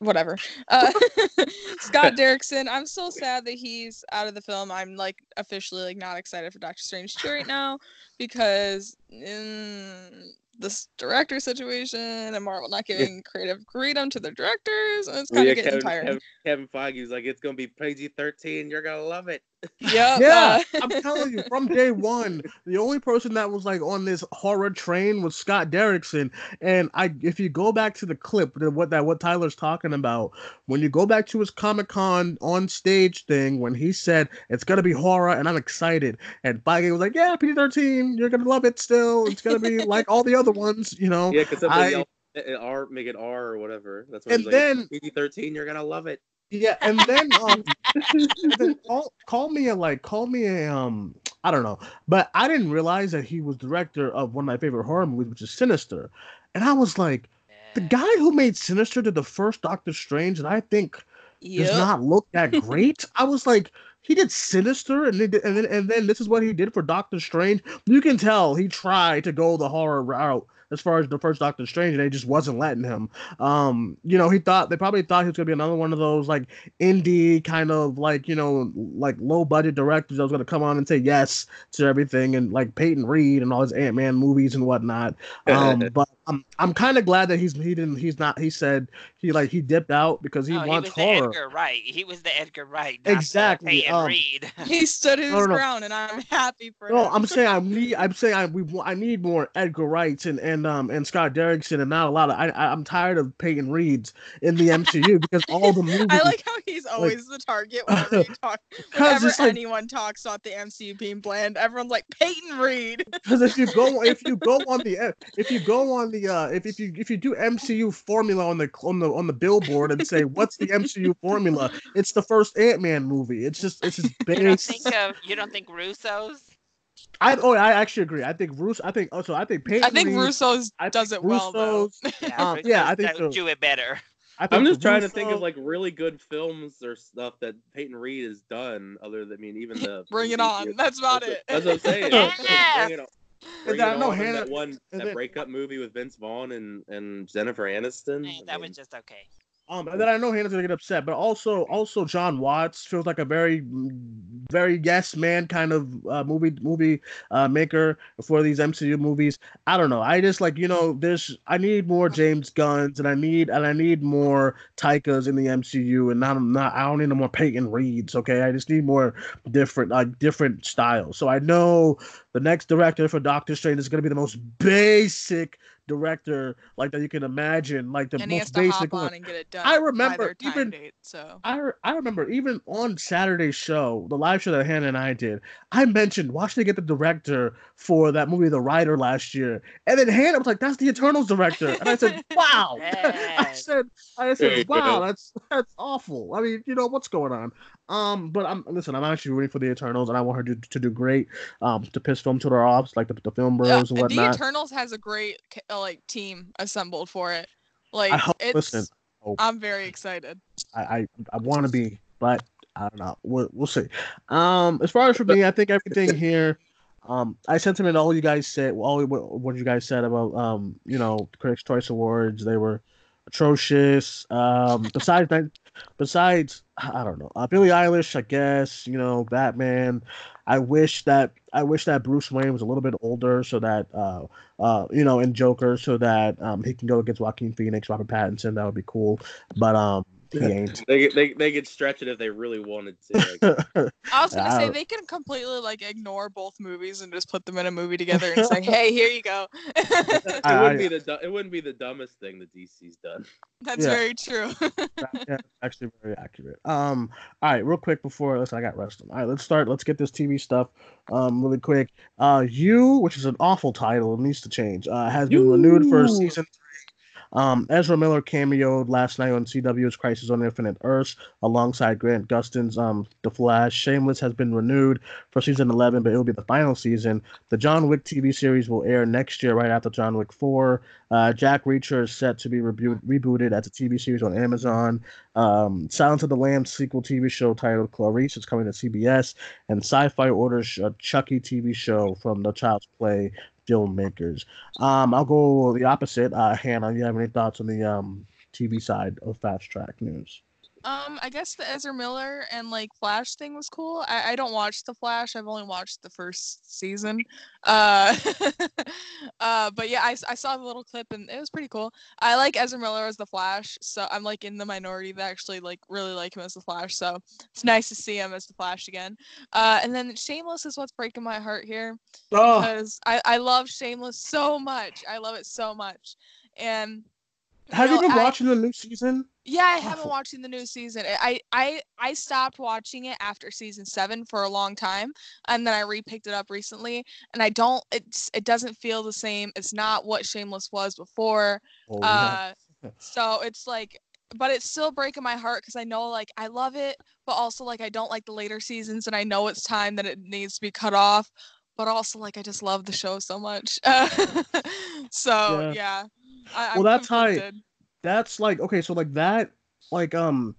whatever. Uh, Scott Derrickson. I'm so sad that he's out of the film. I'm like officially like not excited for Doctor Strange 2 right now because mm, this director situation and Marvel not giving creative freedom to the directors, and it's Well, kind yeah, of getting Kevin, tiring. Kevin, Kevin Feige's like, it's gonna be PG thirteen. You're gonna love it. Yep, Yeah, uh, I'm telling you, from day one, the only person that was like on this horror train was Scott Derrickson. And I, if you go back to the clip, that what that what Tyler's talking about, when you go back to his Comic Con on stage thing, when he said it's gonna be horror and I'm excited, and Feige was like, "Yeah, PG-13, you're gonna love it still. It's gonna be like all the other ones, you know." Yeah, because somebody I- yelled "Eh, R, make it R or whatever. That's what And he's then- like. PG thirteen. You're gonna love it. Yeah, and then um, and then call call me a like call me a um I don't know, but I didn't realize that he was director of one of my favorite horror movies, which is Sinister, and I was like, the guy who made Sinister did the first Doctor Strange, and I think does not look that great. I was like, he did Sinister, and then and then and then this is what he did for Doctor Strange. You can tell he tried to go the horror route as far as the first Doctor Strange, they just wasn't letting him. Um, you know, he thought they probably thought he was gonna be another one of those like indie kind of like you know like low budget directors that was gonna come on and say yes to everything, and like Peyton Reed and all his Ant Man movies and whatnot. Um, but I'm I'm kind of glad that he's he didn't he's not he said he like he dipped out because he Oh, wants was the horror. Edgar Wright. He was the Edgar Wright. not Exactly, Peyton um, Reed. He stood his No, no, no. ground, and I'm happy for No, him. I'm saying I need. I'm saying I we I need more Edgar Wrights and and um and Scott Derrickson and not a lot of. I I- I'm tired of Peyton Reeds in the MCU because all the movies. I like how he's always the target whenever you talk. Whenever it's like anyone talks about the MCU being bland, everyone's like Peyton Reed. because if you go if you go on the if you go on the uh if, if you if you do MCU formula on the on the on the billboard and say what's the MCU formula, it's the first Ant Man movie. It's just it's just You don't base. think of you don't think Russo's? I oh I actually agree. I think Bruce. I think also I think Peyton. I think Reed, Russo's I does think it well though. Russo's- Yeah, Um, yeah, I Russo's think don't so. do it better. I think I'm just the trying to think of like really good films or stuff that Peyton Reed has done. Other than I mean, even the Bring it on. That's about that's it. what- That's what I'm saying. Yeah. Bring it on. And Bring then know on, Hannah- that one and that breakup movie with Vince Vaughn and and Jennifer Aniston. Eh, I that mean, was just okay. Um, and then I know Hannah's gonna get upset, but also also Jon Watts feels like a very very yes man kind of uh, movie movie uh, maker for these MCU movies. I don't know. I just like you know there's I need more James Gunns and I need and I need more Taikas in the MCU and not not I don't need no more Peyton Reeds. Okay, I just need more different like different styles. So I know the next director for Doctor Strange is gonna be the most basic director like that you can imagine, like the and he has most to basic hop one. on and get it done. I by remember their time even- date, so I re- I remember even on Saturday's show, the live show that Hannah and I did, I mentioned watching to get the director for that movie, The Rider, last year, and then Hannah was like, "That's the Eternals director," and I said, "Wow!" I said, "I said, wow, that's that's awful." I mean, you know what's going on? Um, but I'm listen, I'm actually rooting for the Eternals, and I want her to, to do great, um, to piss film to their offs, like the, the film bros Yeah, and the whatnot. Eternals has a great uh, like team assembled for it. Like I hope. it's Listen, hope. I'm very excited. I I, I want to be, but I don't know. We'll, we'll see. Um, as far as for me, I think everything here. Um, I sentiment all you guys said, all what, what you guys said about um, you know, Critics' Choice Awards, they were atrocious. Um, besides that, besides I don't know, uh, Billie Eilish, I guess you know, Batman. I wish that I wish that Bruce Wayne was a little bit older, so that uh, uh, you know, in Joker, so that um, he can go against Joaquin Phoenix, Robert Pattinson. That would be cool. But um, he ain't. They could- they they could stretch it if they really wanted to. Like, I was gonna I say they can completely like ignore both movies and just put them in a movie together and say, "Hey, here you go." it wouldn't be the it wouldn't be the dumbest thing that DC's done. That's Yeah. very true. yeah, actually very accurate. Um, all right, real quick before listen, I got rest. All right, let's start. Let's get this TV stuff um really quick. Uh, you, which is an awful title, needs to change. Uh, has been renewed for You. season three. Um, Ezra Miller cameoed last night on CW's Crisis on Infinite Earths alongside Grant Gustin's um The Flash. Shameless has been renewed for season eleven, but it will be the final season. The John Wick TV series will air next year, right after John Wick Four. Uh, Jack Reacher is set to be rebu- rebooted as a TV series on Amazon. Um, Silence of the Lambs sequel TV show titled Clarice is coming to CBS, and Syfy orders a Chucky TV show from the Child's Play filmmakers. Um, I'll go the opposite. Uh, Hannah, you have any thoughts on the um TV side of Fast Track News? Um, I guess the Ezra Miller and like Flash thing was cool. I, I don't watch the Flash. I've only watched the first season. Uh, uh, but yeah, I, I saw the little clip and it was pretty cool. I like Ezra Miller as the Flash, so I'm like in the minority that actually like really like him as the Flash. So it's nice to see him as the Flash again. Uh, and then Shameless is what's breaking my heart here Oh, because I I love Shameless so much. I love it so much, and have you know, been I- watching the new season? Yeah, I haven't watched the new season. I I I stopped watching it after season seven for a long time, and then I repicked it up recently. And I don't. It's it doesn't feel the same. It's not what Shameless was before. Oh, yeah. Uh, so it's like, but it's still breaking my heart because I know like I love it, but also like I don't like the later seasons, and I know it's time that it needs to be cut off. But also like I just love the show so much. so Yeah. yeah. I, Well, I'm that's how conflicted. That's like okay so like that like um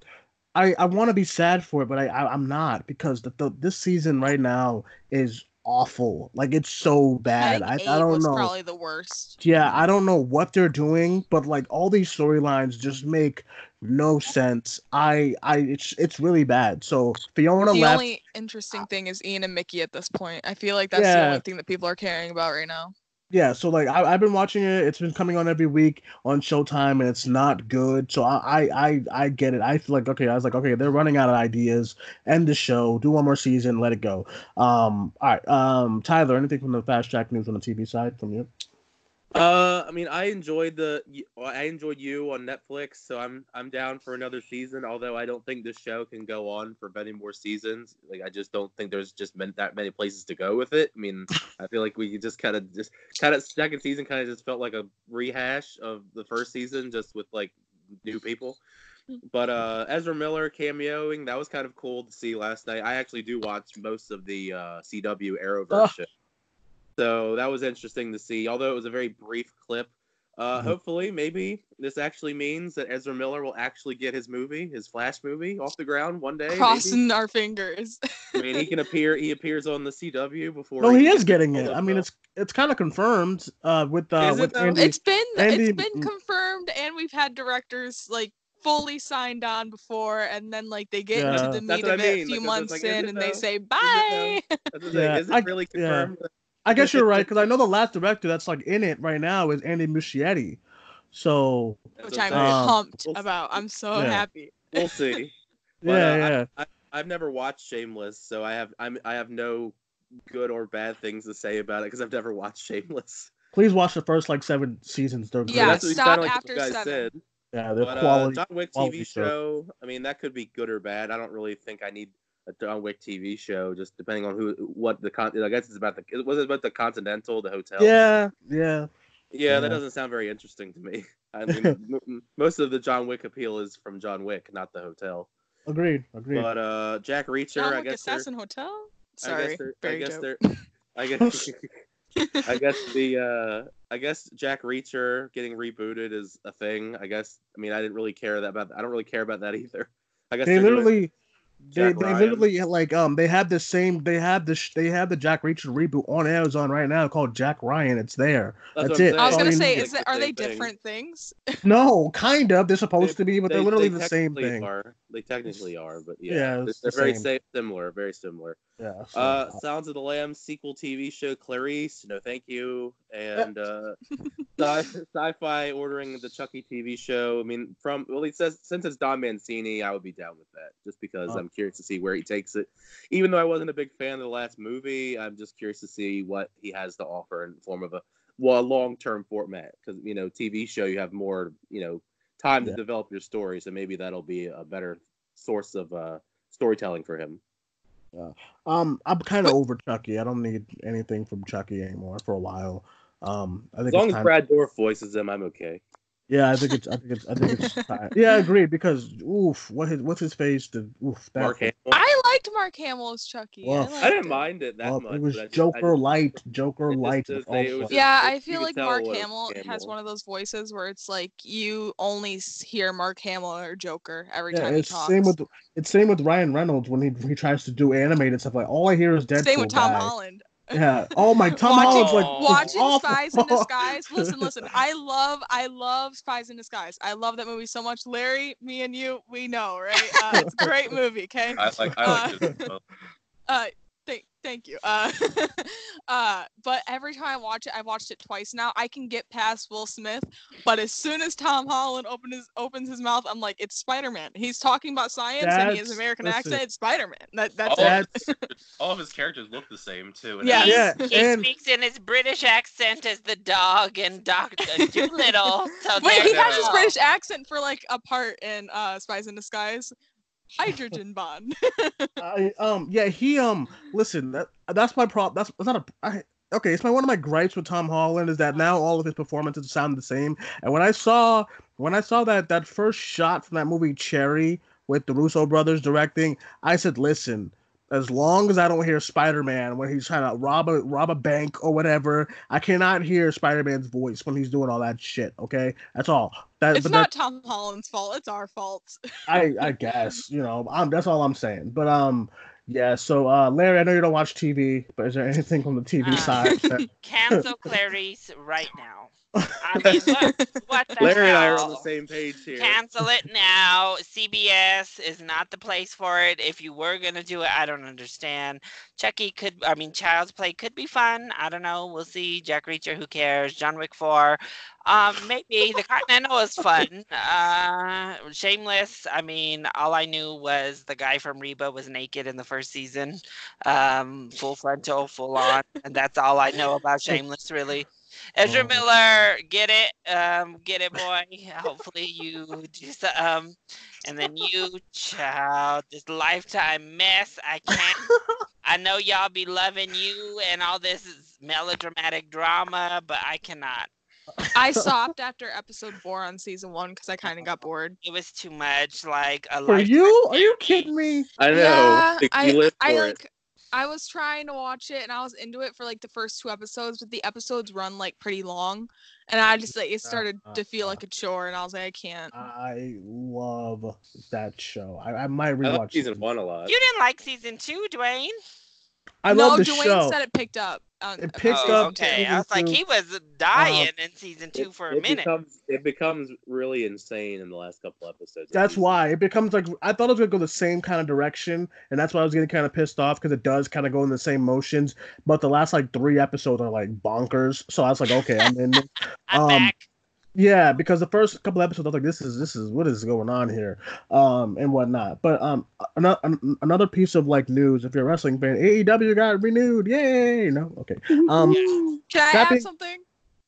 i i want to be sad for it but i, I i'm not because the, the this season right now is awful like it's so bad i, I don't know Probably the worst. yeah i don't know what they're doing but like all these storylines just make no sense i i it's it's really bad so fiona the left The only interesting thing is Ian and Mickey at this point. I feel like that's the only thing that people are caring about right now. Yeah so like I, i've been watching it. It's been coming on every week on showtime and it's not good. So I, I i i get it. I feel like okay i was like okay they're running out of ideas. End the show. Do one more season. Let it go. Um all right. Um tyler anything from the fast track news on the tv side from you Uh, I mean, I enjoyed the I enjoyed you on Netflix, so I'm I'm down for another season. Although I don't think this show can go on for many more seasons. Like I just don't think there's just been that many places to go with it. I mean, I feel like we just kind of just kind of second season kind of just felt like a rehash of the first season, just with like new people. But uh, Ezra Miller cameoing that was kind of cool to see last night. I actually do watch most of the uh, CW Arrowverse Oh. Show. So that was interesting to see, although it was a very brief clip. Uh, Mhm. Hopefully, maybe this actually means that Ezra Miller will actually get his movie, his Flash movie, off the ground one day. maybe. Crossing our fingers. I mean, he can appear. He appears on the CW before. no he gets is getting it i mean it's it's kind of confirmed uh with uh Is it with though? Andy, it's been Andy- it's been mm. confirmed, and we've had directors like fully signed on before, and then like they get Yeah. into the That's meat of I it a few because it's months like, in, it and they say bye. That's the thing. Yeah, Is it I- really yeah. Confirmed? i guess you're right because i know the last director that's like in it right now is andy muschietti so Which I'm I'm. Um, pumped we'll- about. I'm so Yeah. happy. We'll see. But, yeah uh, yeah I, I've never watched Shameless, so I have I'm I have no good or bad things to say about it because I've never watched Shameless. please watch the first like seven seasons they're Yeah, I mean, great. that's what you stop like after guys seven. said. yeah they're But quality uh, John Wick quality TV show. show, I mean, that could be good or bad. I don't really think I need a John Wick TV show, just depending on who, what the con. I guess it's about the. Was it about the Continental, the hotel? yeah yeah Yeah, that doesn't sound very interesting to me. I mean, m- m- most of the John Wick appeal is from John Wick, not the hotel. agreed agreed But uh, Jack Reacher, John I guess Assassin Hotel. I Sorry, guess they're, I very guess they're, I guess, I guess the, uh, I guess Jack Reacher getting rebooted is a thing. I guess. I mean, I didn't really care that about. I don't really care about that either. I guess they they're doing- literally they, Jack they Ryan. literally like um they have the same they have the sh- they have the Jack Reacher reboot on Amazon right now called Jack Ryan. It's there. That's, that's it. saying. I was gonna you say, is Like that are they same thing. different things? No, kind of. They're supposed to be, but they're literally they the same technically thing. Are. They technically are, but yeah, Yeah, they're, the very same. sa- similar. Very similar. Yeah. so- Uh, Sounds of the Lamb sequel TV show Clarice. No, thank you. And uh, sci- Syfy ordering the Chucky TV show. I mean, from well, he says since it's Don Mancini, I would be down with that, just because Oh. I'm curious to see where he takes it. Even though I wasn't a big fan of the last movie, I'm just curious to see what he has to offer in form of a well, a long-term format. Because you know, TV show you have more, you know, time Yeah. to develop your story, so maybe that'll be a better source of uh, storytelling for him. Um, I'm kind of over Chucky. I don't need anything from Chucky anymore for a while. Um, I think As long as Brad Dourif voices him, I'm okay. Yeah, I think it's. I think it's. I think it's. Time. Yeah, I agree because oof, what his what's his face? The oof. That Mark Hamill. I liked Mark Hamill as Chucky. Well, I, I didn't it. mind it that well, much. it was but I just- I Joker just- light. Joker light. just- also. just- Yeah, I feel like Mark it was Hamill has one of those voices where it's like you only hear Mark Hamill or Joker every yeah, time he it's talks. same with it's same with Ryan Reynolds when he he tries to do animated stuff. Like all I hear is Deadpool. Same with Tom guy. Holland. Yeah. Oh my Tom Watching- Holland's like Watching awful. Spies in Disguise. Listen, listen. I love, I love Spies in Disguise. I love that movie so much. Larry, me and you, we know, right? Uh, it's a great movie. Okay. I like I like it. as well. Uh, thank, thank you. Uh, uh, but every time I watch it, I've watched it twice now. I can get past Will Smith, but as soon as Tom Holland open his opens his mouth, I'm like, it's Spider Man. He's talking about science and he has an American listen. accent. It's Spider Man. That, that's all, it. of his, all of his characters look the same too. Yeah. everything. Yeah, He and speaks in his British accent as the dog and Doctor Dolittle. So Wait, he has you his. British accent for like a part in uh, Spies in Disguise. Hydrogen bond. I, um yeah he um listen that that's my problem that's, that's not a I, okay it's my one of my gripes with Tom Holland is that now all of his performances sound the same. And when I saw when I saw that that first shot from that movie Cherry with the Russo brothers directing I said listen as long as I don't hear Spider-Man when he's trying to rob a rob a bank or whatever I cannot hear Spider-Man's voice when he's doing all that shit okay? That's all that, it's but not that- Tom Holland's fault. It's our fault. I I guess you know um that's all I'm saying. But um yeah. So uh Larry, I know you don't watch TV, but is there anything on the TV Uh, side? That, Cancel Clarice right now. I mean, what, what the Larry and I are hell? on the same page here. Cancel it now. CBS is not the place for it. If you were gonna do it, I don't understand. Chucky could, I mean, Child's Play could be fun. I don't know. We'll see. Jack Reacher, who cares? John Wick Four, um, maybe. The Continental is fun. Uh, Shameless. I mean, all I knew was the guy from Reba was naked in the first season, um, full frontal, full on, and that's all I know about Shameless, really. Ezra Oh. Miller, get it, um, get it, boy. Hopefully you just um, and then you, child, this lifetime mess. I can't. I know y'all be loving you and all this is melodramatic drama, but I cannot. I stopped after episode four on season one because I kind of got bored. It was too much. Like a for lifetime you? Are you kidding me? I know. Yeah, Like, I, you live I for it. Like. I was trying to watch it and I was into it for like the first two episodes, but the episodes run like pretty long, and I just like it started uh, to feel uh. like a chore, and I was like, I can't. I love that show. I, I might rewatch like season it. one a lot. You didn't like season two, Duane? I no, love the Duane show. said it picked up. On It picked oh, up Okay, I season was like, he was dying in season two It- for a it minute. Becomes, it becomes really insane in the last couple episodes. That's why it becomes like I thought it was gonna go the same kind of direction, and that's why I was getting kind of pissed off because it does kind of go in the same motions. But the last like three episodes are like bonkers, so I was like, okay, I'm in. I'm um, back. Yeah, because the first couple episodes, I was like, "This is this is what is going on here," um, and whatnot. But um, another another piece of like news, if you're a wrestling fan, AEW got renewed, yay! No, okay, um, Can I add being- something?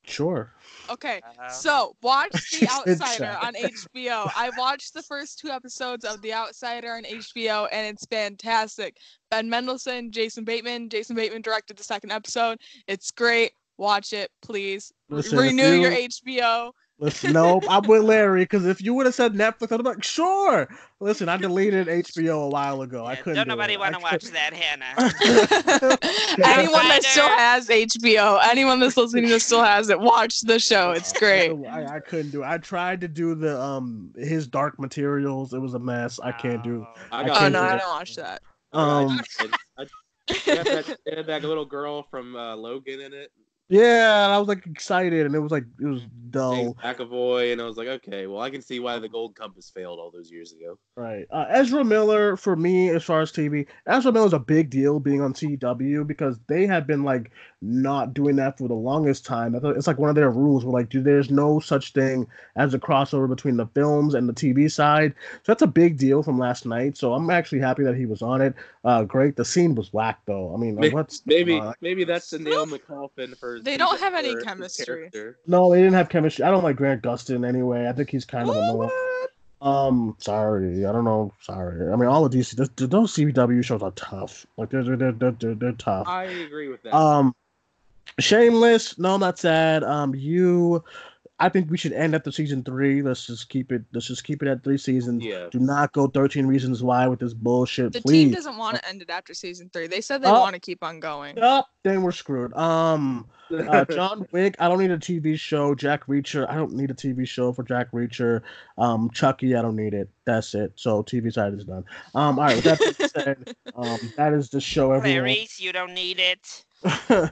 sure. Okay, Uh, so watch The Outsider on HBO. I watched the first two episodes of The Outsider on HBO, and it's fantastic. Ben Mendelsohn, Jason Bateman. Jason Bateman directed the second episode. It's great. Watch it, please. Re- Listen, if Renew your you- HBO. Listen, no, I'm with Larry because if you would have said Netflix, I'd be like, sure. Listen, I deleted HBO a while ago. I couldn't. don't do nobody it. want to watch that, Hannah. anyone that still has HBO, anyone that's listening that still has it, watch the show. It's great. I, I couldn't do. It. I tried to do the um his Dark Materials. It was a mess. I can't do. Oh. I I Oh no, do I that. don't watch that. Um, I, I, had that, they had that little girl from uh, Logan in it. Yeah, and I was like excited, and it was like it was dull. McAvoy, and I was like, okay, well, I can see why the Gold Compass failed all those years ago. Right. Uh, Ezra Miller, for me, as far as TV, Ezra Miller's a big deal being on CW because they have been like not doing that for the longest time. I thought it's like one of their rules where like, dude, there's no such thing as a crossover between the films and the TV side. So that's a big deal from last night. So I'm actually happy that he was on it. Uh, great. The scene was whack though. I mean, May- what's Maybe, uh, maybe that's the nail in the coffin for. They don't have any chemistry. no, they didn't have chemistry. I don't like Grant Gustin anyway. I think he's kind of annoying. What? Um, sorry, I don't know. Sorry, I mean all of these th- th- those CW shows are tough. Like they're they're they're they're, they're tough. I agree with that. Um, Shameless. No, I'm not sad. Um, you. I think we should end after season three. Let's just keep it. Let's just keep it at three seasons. yeah. Do not go 13 reasons why with this bullshit, The please. team doesn't want to end it after season three. They said they Oh. want to keep on going. Oh, then we're screwed. Um, uh, John Wick. I don't need a TV show. Jack Reacher. I don't need a TV show for Jack Reacher. Um, Chucky. I don't need it. That's it. So TV side is done. Um, all right. With that being said, um, that is the show. Everyone. Clarice, you don't need it. Um,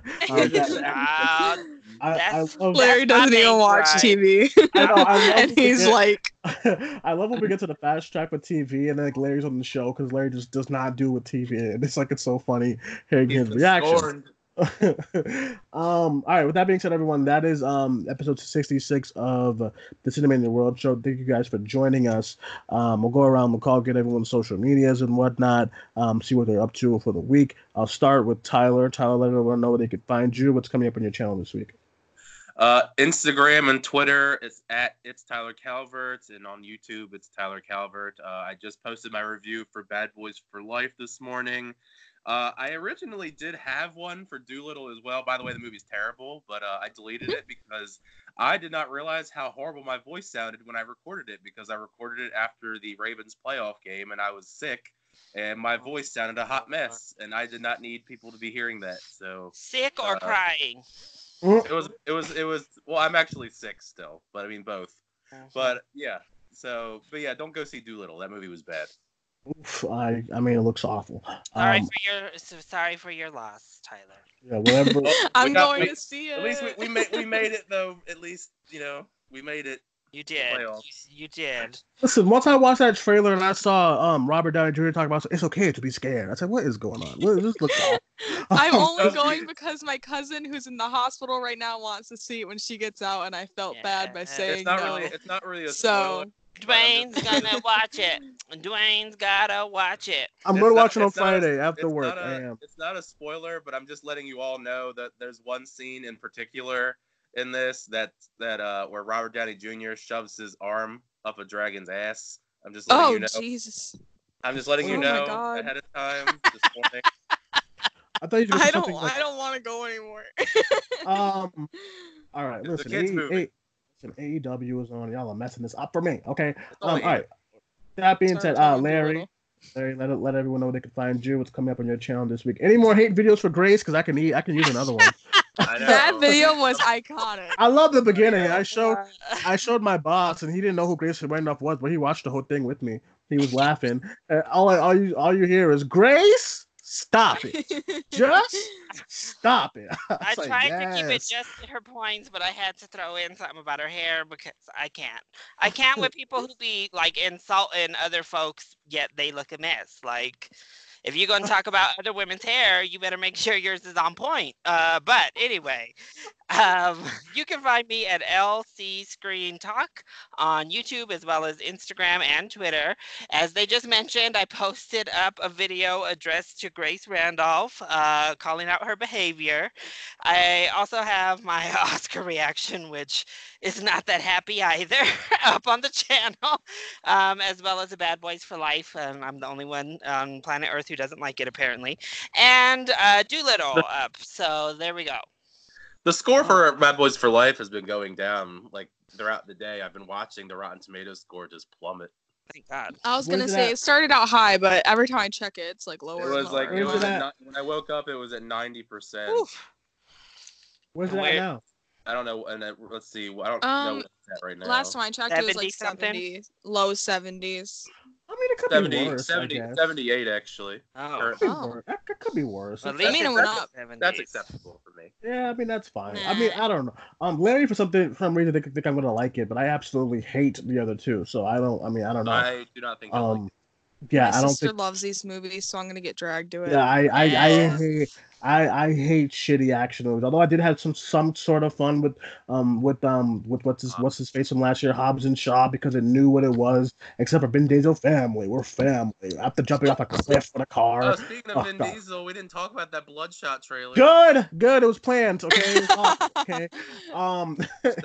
Ah, I, I love, Larry That's doesn't even watch gripe. TV. I know, I love and he's it. like, I love when we get to the fast track with TV and then like Larry's on the show because Larry just does not do with TV and it's like it's so funny hearing He's his been reaction. um, all right. With that being said, everyone, that is um episode sixty six of the Cinemania World Show. Thank you guys for joining us. Um, we'll go around the call, get everyone's social medias and whatnot. Um, see what they're up to for the week. I'll start with Tyler. Tyler, let everyone know where they could find you. What's coming up on your channel this week? Uh, Instagram and Twitter, it's at it's Tyler Calvert, and on YouTube, it's Tyler Calvert. Uh, I just posted my review for Bad Boys for Life this morning. Uh, I originally did have one for Dolittle as well. By the way, the movie's terrible, but uh, I deleted it because I did not realize how horrible my voice sounded when I recorded it because I recorded it after the Ravens playoff game and I was sick and my voice sounded a hot mess and I did not need people to be hearing that. So sick or Uh, crying? it was it was it was well i'm actually sick still but i mean both but yeah so but yeah don't go see dolittle that movie was bad Oof, I I mean, it looks awful. sorry Um, for your so sorry for your loss, Tyler. yeah, whatever. I'm got- going we- to see it. at least we, we made we made it though at least you know we made it You did. You, you did. Listen, once I watched that trailer and I saw um Robert Downey Jr. talk about it's okay to be scared, I said, "What is going on? What, this looks awful." I'm only going because my cousin who's in the hospital right now wants to see it when she gets out, and I felt bad by Yeah. saying it's not no. really it's not really a So- spoiler. Duane's gonna watch it. Duane's gotta watch it. I'm going to not- watch it on it's not a- Friday after work. not I a- am. It's not a spoiler, but I'm just letting you all know that there's one scene in particular in this that that uh where Robert Downey Jr. shoves his arm up a dragon's ass. I'm just letting Oh you know. Jesus! I'm just letting you Oh my know ahead of time this morning. I thought you were I don't. like, I don't want to go anymore. um. All right, It's a listen. kids A- movie. A- listen, AEW is on. Y'all are messing this up for me. Okay. It's Um. only All right. That being Sorry, said, uh, Larry, Larry, let let everyone know where they can find you. What's coming up on your channel this week? Any more hate videos for Grace? Because I can eat. I can use another one. I know. That video was iconic. I love the beginning. I showed I showed my boss, and he didn't know who Grace Randolph was, but he watched the whole thing with me. He was laughing. And all I, all you all you hear is Grace. Stop it. Just stop it. I was like, tried to keep it just her points, but I had to throw in something about her hair because I can't. I can't with people who be like insulting other folks, yet they look a mess. Like, if you're gonna talk about other women's hair, you better make sure yours is on point. Uh, but anyway, um, you can find me at LC Screen Talk on YouTube as well as Instagram and Twitter. As they just mentioned, I posted up a video addressed to Grace Randolph, uh, calling out her behavior. I also have my Oscar reaction, which is not that happy either, up on the channel, um, as well as a Bad Boys for Life. And I'm the only one on planet Earth who doesn't like it, apparently. And uh, Dolittle up. So there we go. The score for Bad Boys for Life has been going down like throughout the day. I've been watching the Rotten Tomatoes score just plummet. Thank God. I was Where's gonna it say at? it started out high, but every time I check it, it's like lower. It and was like lower it Where's was it at, at? ni- when I woke up, it was at ninety percent. Oof. Where's it at Where- now? I don't know, and uh, let's see. I don't Um, know what it's at right now. Last time I checked, it was 70 like something? 70, low seventies. I mean, it could 70, be worse. 70 I guess. 78 actually. Oh. Or- It could be Oh. worse. It could- could be worse. At It's- least mean, it went up. That's acceptable for me. Yeah, I mean that's fine. I mean, I don't know. Um, Larry for something for some reason they think I'm gonna like it, but I absolutely hate the other two. So I don't. I mean, I don't know. I do not think. I'll like um, yeah, My I don't sister think. loves these movies, so I'm gonna get dragged to it. Yeah, I I, I hate I I hate shitty action movies. Although I did have some some sort of fun with um with um with what's his what's his face from last year, Hobbs and Shaw, because it knew what it was. Except for Vin Diesel family, we're family. After jumping off a cliff with a car. Oh, speaking of Oh, Vin God. Diesel, we didn't talk about that Bloodshot trailer. Good, good. It was planned. Okay. It was awesome, okay. Um.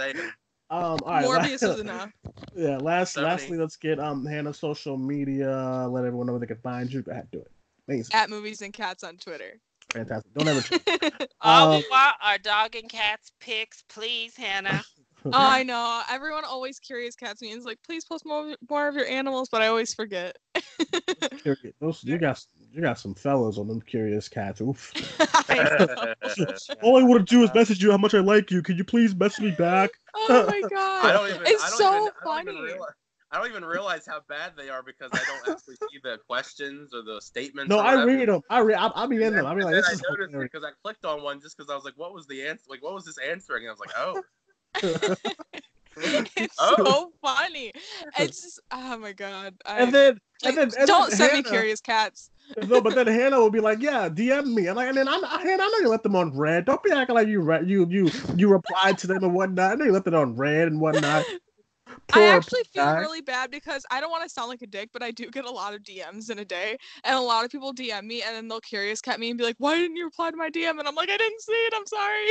Um. All right. Morbius la- is enough. Yeah. Last. Seventy. Lastly, let's get um Hannah's social media. Let everyone know where they can find you. Go ahead, do it. Amazing. At movies and cats on Twitter. Fantastic. Don't ever. change. All Um, we want are dog and cats pics, please, Hannah. oh, I know. Everyone always curious cats me and is like, please post more more of your animals, but I always forget. Those you got you got some fellas on them curious cats. Oof. All I want to do is message you how much I like you. Can you please message me back? oh my I god. don't even. It's I don't so even, I don't even funny. Realize, I don't even realize how bad they are because I don't actually see the questions or the statements. No, I read them. I read. I, I'll be in And them. I'll be and like, then this is I noticed hilarious. because I clicked on one just because I was like, "What was the answer? Like, what was this answering?" And I was like, "Oh, it's Oh. so funny. It's just, oh my god. I, and then, and then, and don't then send me curious cats. No, but then Hannah will be like, "Yeah, DM me," and like, and then I'm, Hannah, I know you left them on red. Don't be acting like you re- you you you replied to them and whatnot. I know you left it on red and whatnot. I Poor actually feel guy. really bad because I don't want to sound like a dick, but I do get a lot of DMs in a day, and a lot of people DM me, and then they'll curious cut me and be like, "Why didn't you reply to my DM?" And I'm like, "I didn't see it. I'm sorry.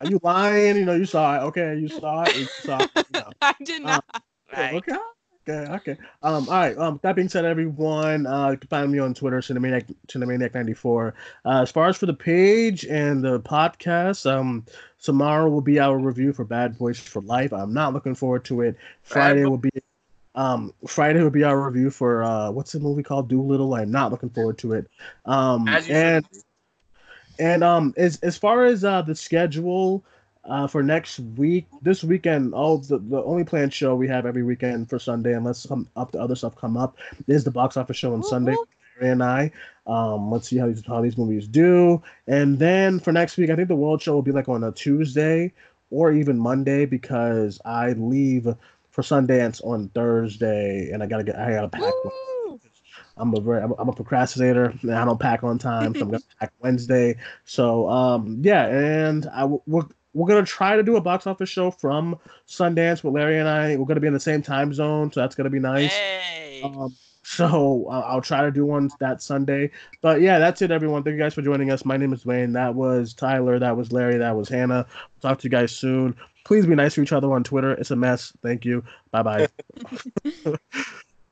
Are you lying? You know, you saw it. Okay, you saw it. You saw it. You know. I did Uh, not." Right. Okay. Okay. Okay. Um. All right. Um. That being said, everyone, uh, you can find me on Twitter, Cinemaniac, Cinemaniac94. Uh, as far as for the page and the podcast, um, tomorrow will be our review for Bad Boys for Life. I'm not looking forward to it. Friday will be. Um, Friday will be our review for uh, what's the movie called? Dolittle. I'm not looking forward to it. Um, and should." and um, as as far as uh the schedule, uh for next week, this weekend, all the the only planned show we have every weekend for Sunday, unless some up the other stuff come up, is the box office show on Whoop, Sunday. And I, um, let's see how these how these movies do, and then for next week, I think the World Show will be like on a Tuesday or even Monday because I leave for Sundance on Thursday, and I gotta get I gotta pack. I'm a very I'm a procrastinator and I don't pack on time, so I'm gonna pack Wednesday. So um yeah, and I w- we're we're gonna try to do a box office show from Sundance with Larry and I. We're gonna be in the same time zone, so that's gonna be nice. Hey. Um, so uh, I'll try to do one that Sunday. But yeah, that's it, everyone. Thank you guys for joining us. My name is Duane. That was Tyler. That was Larry. That was Hannah. talk to you guys soon. Please be nice to each other on Twitter. It's a mess. Thank you. Bye bye.